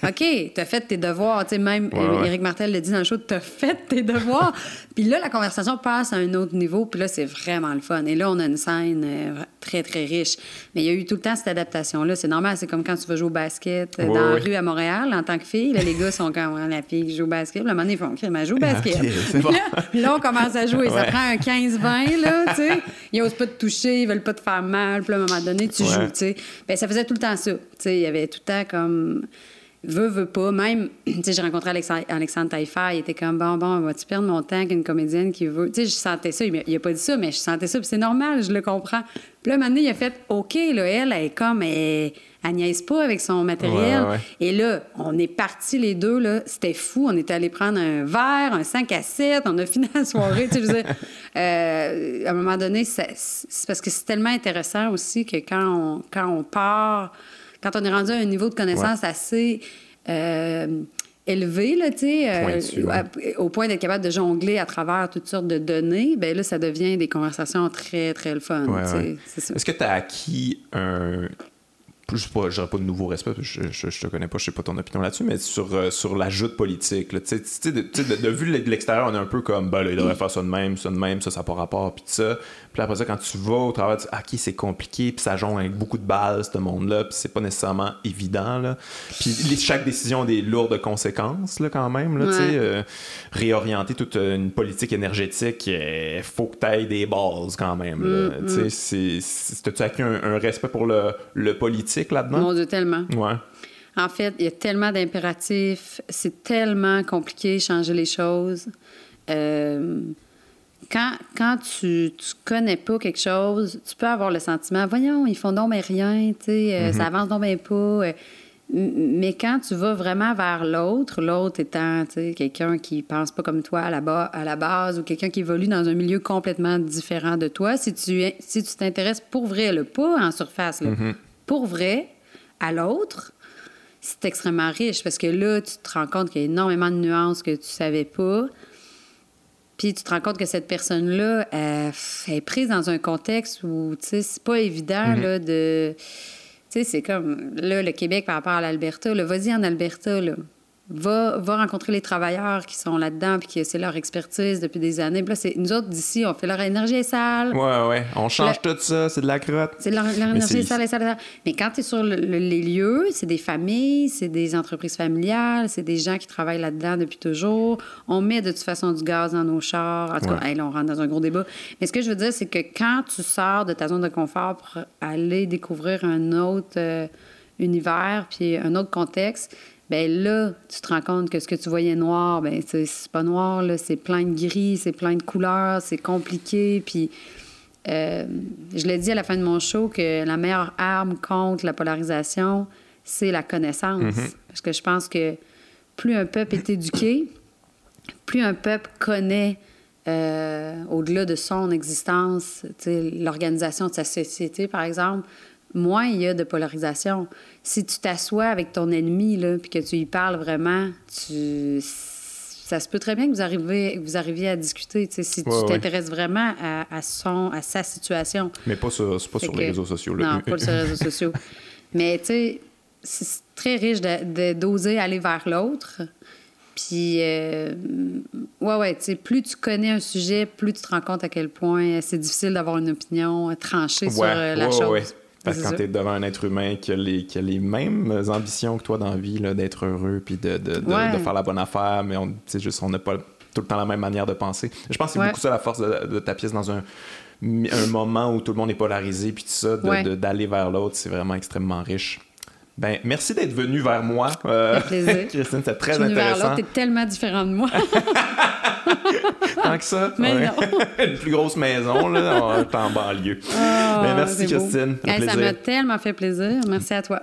OK, t'as fait tes devoirs. Tu sais, même Éric Martel l'a dit dans le show, t'as fait tes devoirs. puis là, la conversation passe à un autre niveau. Puis là, c'est vraiment le fun. Et là, on a une scène euh, très, très riche. Mais il y a eu tout le temps cette adaptation-là. C'est normal. C'est comme quand tu vas jouer au basket euh, dans la rue à Montréal en tant que fille. Là, les gars sont comme la fille qui joue au basket. Puis, à un moment donné, ils font OK, mais joue au basket. là, on commence à jouer. Ça prend un 15-20, là, tu sais. Ils n'osent pas te toucher, ils veulent pas te faire mal. Puis à un moment donné, tu joues, tu sais. Bien, ça faisait tout le temps ça. Tu sais, il y avait tout le temps comme veut, veut pas. Même, tu sais, j'ai rencontré Alexandre Taillefer, il était comme, bon, bon, va-tu perdre mon temps avec une comédienne qui veut? Tu sais, je sentais ça. Il, a pas dit ça, mais je sentais ça, puis c'est normal, je le comprends. Puis là, un moment donné, il a fait, OK, là, elle, elle est comme, elle, elle niaise pas avec son matériel. Et là, on est partis les deux, là, c'était fou. On était allés prendre un verre, un 5 à 7, on a fini la soirée. tu sais, euh, à un moment donné, c'est parce que c'est tellement intéressant aussi que quand on, quand on part quand on est rendu à un niveau de connaissance assez euh, élevé, là, euh, au point d'être capable de jongler à travers toutes sortes de données, ben là, ça devient des conversations très, très le fun. Est-ce que tu as acquis un je sais pas, de nouveau respect, je, je, te connais pas, je sais pas ton opinion là-dessus, mais sur, euh, sur l'ajout politique, tu sais, de, de, de, vue de l'extérieur, on est un peu comme, ben là, il devrait faire ça de même, ça de même, ça, ça n'a pas rapport, puis ça. Puis après ça, quand tu vas au travail, tu dis, ah, ok, c'est compliqué, puis ça jongle avec beaucoup de balles, ce monde-là, puis c'est pas nécessairement évident, là. Puis chaque décision a des lourdes conséquences, là, quand même, là. Euh, réorienter toute une politique énergétique, il faut que tu ailles des bases, quand même, mm, Tu sais, mm. as-tu acquis un, un, respect pour le, le politique? là-dedans? Mon Dieu, tellement. En fait, il y a tellement d'impératifs. C'est tellement compliqué changer les choses. Euh, quand, quand tu, tu connais pas quelque chose, tu peux avoir le sentiment, voyons, ils font donc mais rien, tu sais, euh, ça mm-hmm. avance donc bien pas. Euh, mais quand tu vas vraiment vers l'autre, l'autre étant quelqu'un qui pense pas comme toi à la, à la base ou quelqu'un qui évolue dans un milieu complètement différent de toi, si tu si tu t'intéresses pour vrai, le pas en surface, là, mm-hmm pour vrai à l'autre, c'est extrêmement riche parce que là, tu te rends compte qu'il y a énormément de nuances que tu savais pas. Puis tu te rends compte que cette personne-là est prise dans un contexte où, tu sais, c'est pas évident, mm-hmm. là, de... Tu sais, c'est comme, là, le Québec par rapport à l'Alberta, vas-y en Alberta, là. Va, va, rencontrer les travailleurs qui sont là-dedans puis que c'est leur expertise depuis des années. Puis là, c'est, nous autres d'ici, on fait leur énergie sale. Ouais, ouais. On change tout ça, c'est de la crotte. C'est leur, énergie sale, sale, Mais quand tu es sur les lieux, c'est des familles, c'est des entreprises familiales, c'est des gens qui travaillent là-dedans depuis toujours. On met de toute façon du gaz dans nos chars. En tout cas, là, on rentre dans un gros débat. Mais ce que je veux dire, c'est que quand tu sors de ta zone de confort pour aller découvrir un autre euh, univers puis un autre contexte, ben là, tu te rends compte que ce que tu voyais noir, ben c'est pas noir, là, c'est plein de gris, c'est plein de couleurs, c'est compliqué. Puis, euh, je l'ai dit à la fin de mon show que la meilleure arme contre la polarisation, c'est la connaissance. Mm-hmm. Parce que je pense que plus un peuple est éduqué, plus un peuple connaît euh, au-delà de son existence, l'organisation de sa société, par exemple, moins il y a de polarisation. Si tu t'assois avec ton ennemi, là, puis que tu y parles vraiment, tu... ça se peut très bien que vous arriviez, vous arriviez à discuter, si tu t'intéresses vraiment à, son, à sa situation. Mais pas sur, pas sur les réseaux sociaux. Là. Non, pas sur les réseaux sociaux. Mais tu sais, c'est très riche d'oser aller vers l'autre. Puis, euh, ouais, ouais, tu sais, plus tu connais un sujet, plus tu te rends compte à quel point c'est difficile d'avoir une opinion tranchée sur euh, la chose. Parce que quand tu es devant un être humain qui a les, qui a les mêmes ambitions que toi dans la vie, d'être heureux, puis de, de, de, faire la bonne affaire, mais on juste on n'a pas tout le temps la même manière de penser. Je pense que c'est beaucoup ça la force de, ta pièce dans un, un moment où tout le monde est polarisé, puis tout ça, d'aller vers l'autre, c'est vraiment extrêmement riche. Ben, merci d'être venu vers moi. Euh, plaisir. Christine, c'est très intéressant. L'autre, t'es tellement différent de moi. Tant que ça. Mais non. Une plus grosse maison, là, en banlieue. Oh, ben, merci, Christine. ça m'a tellement fait plaisir. Merci à toi.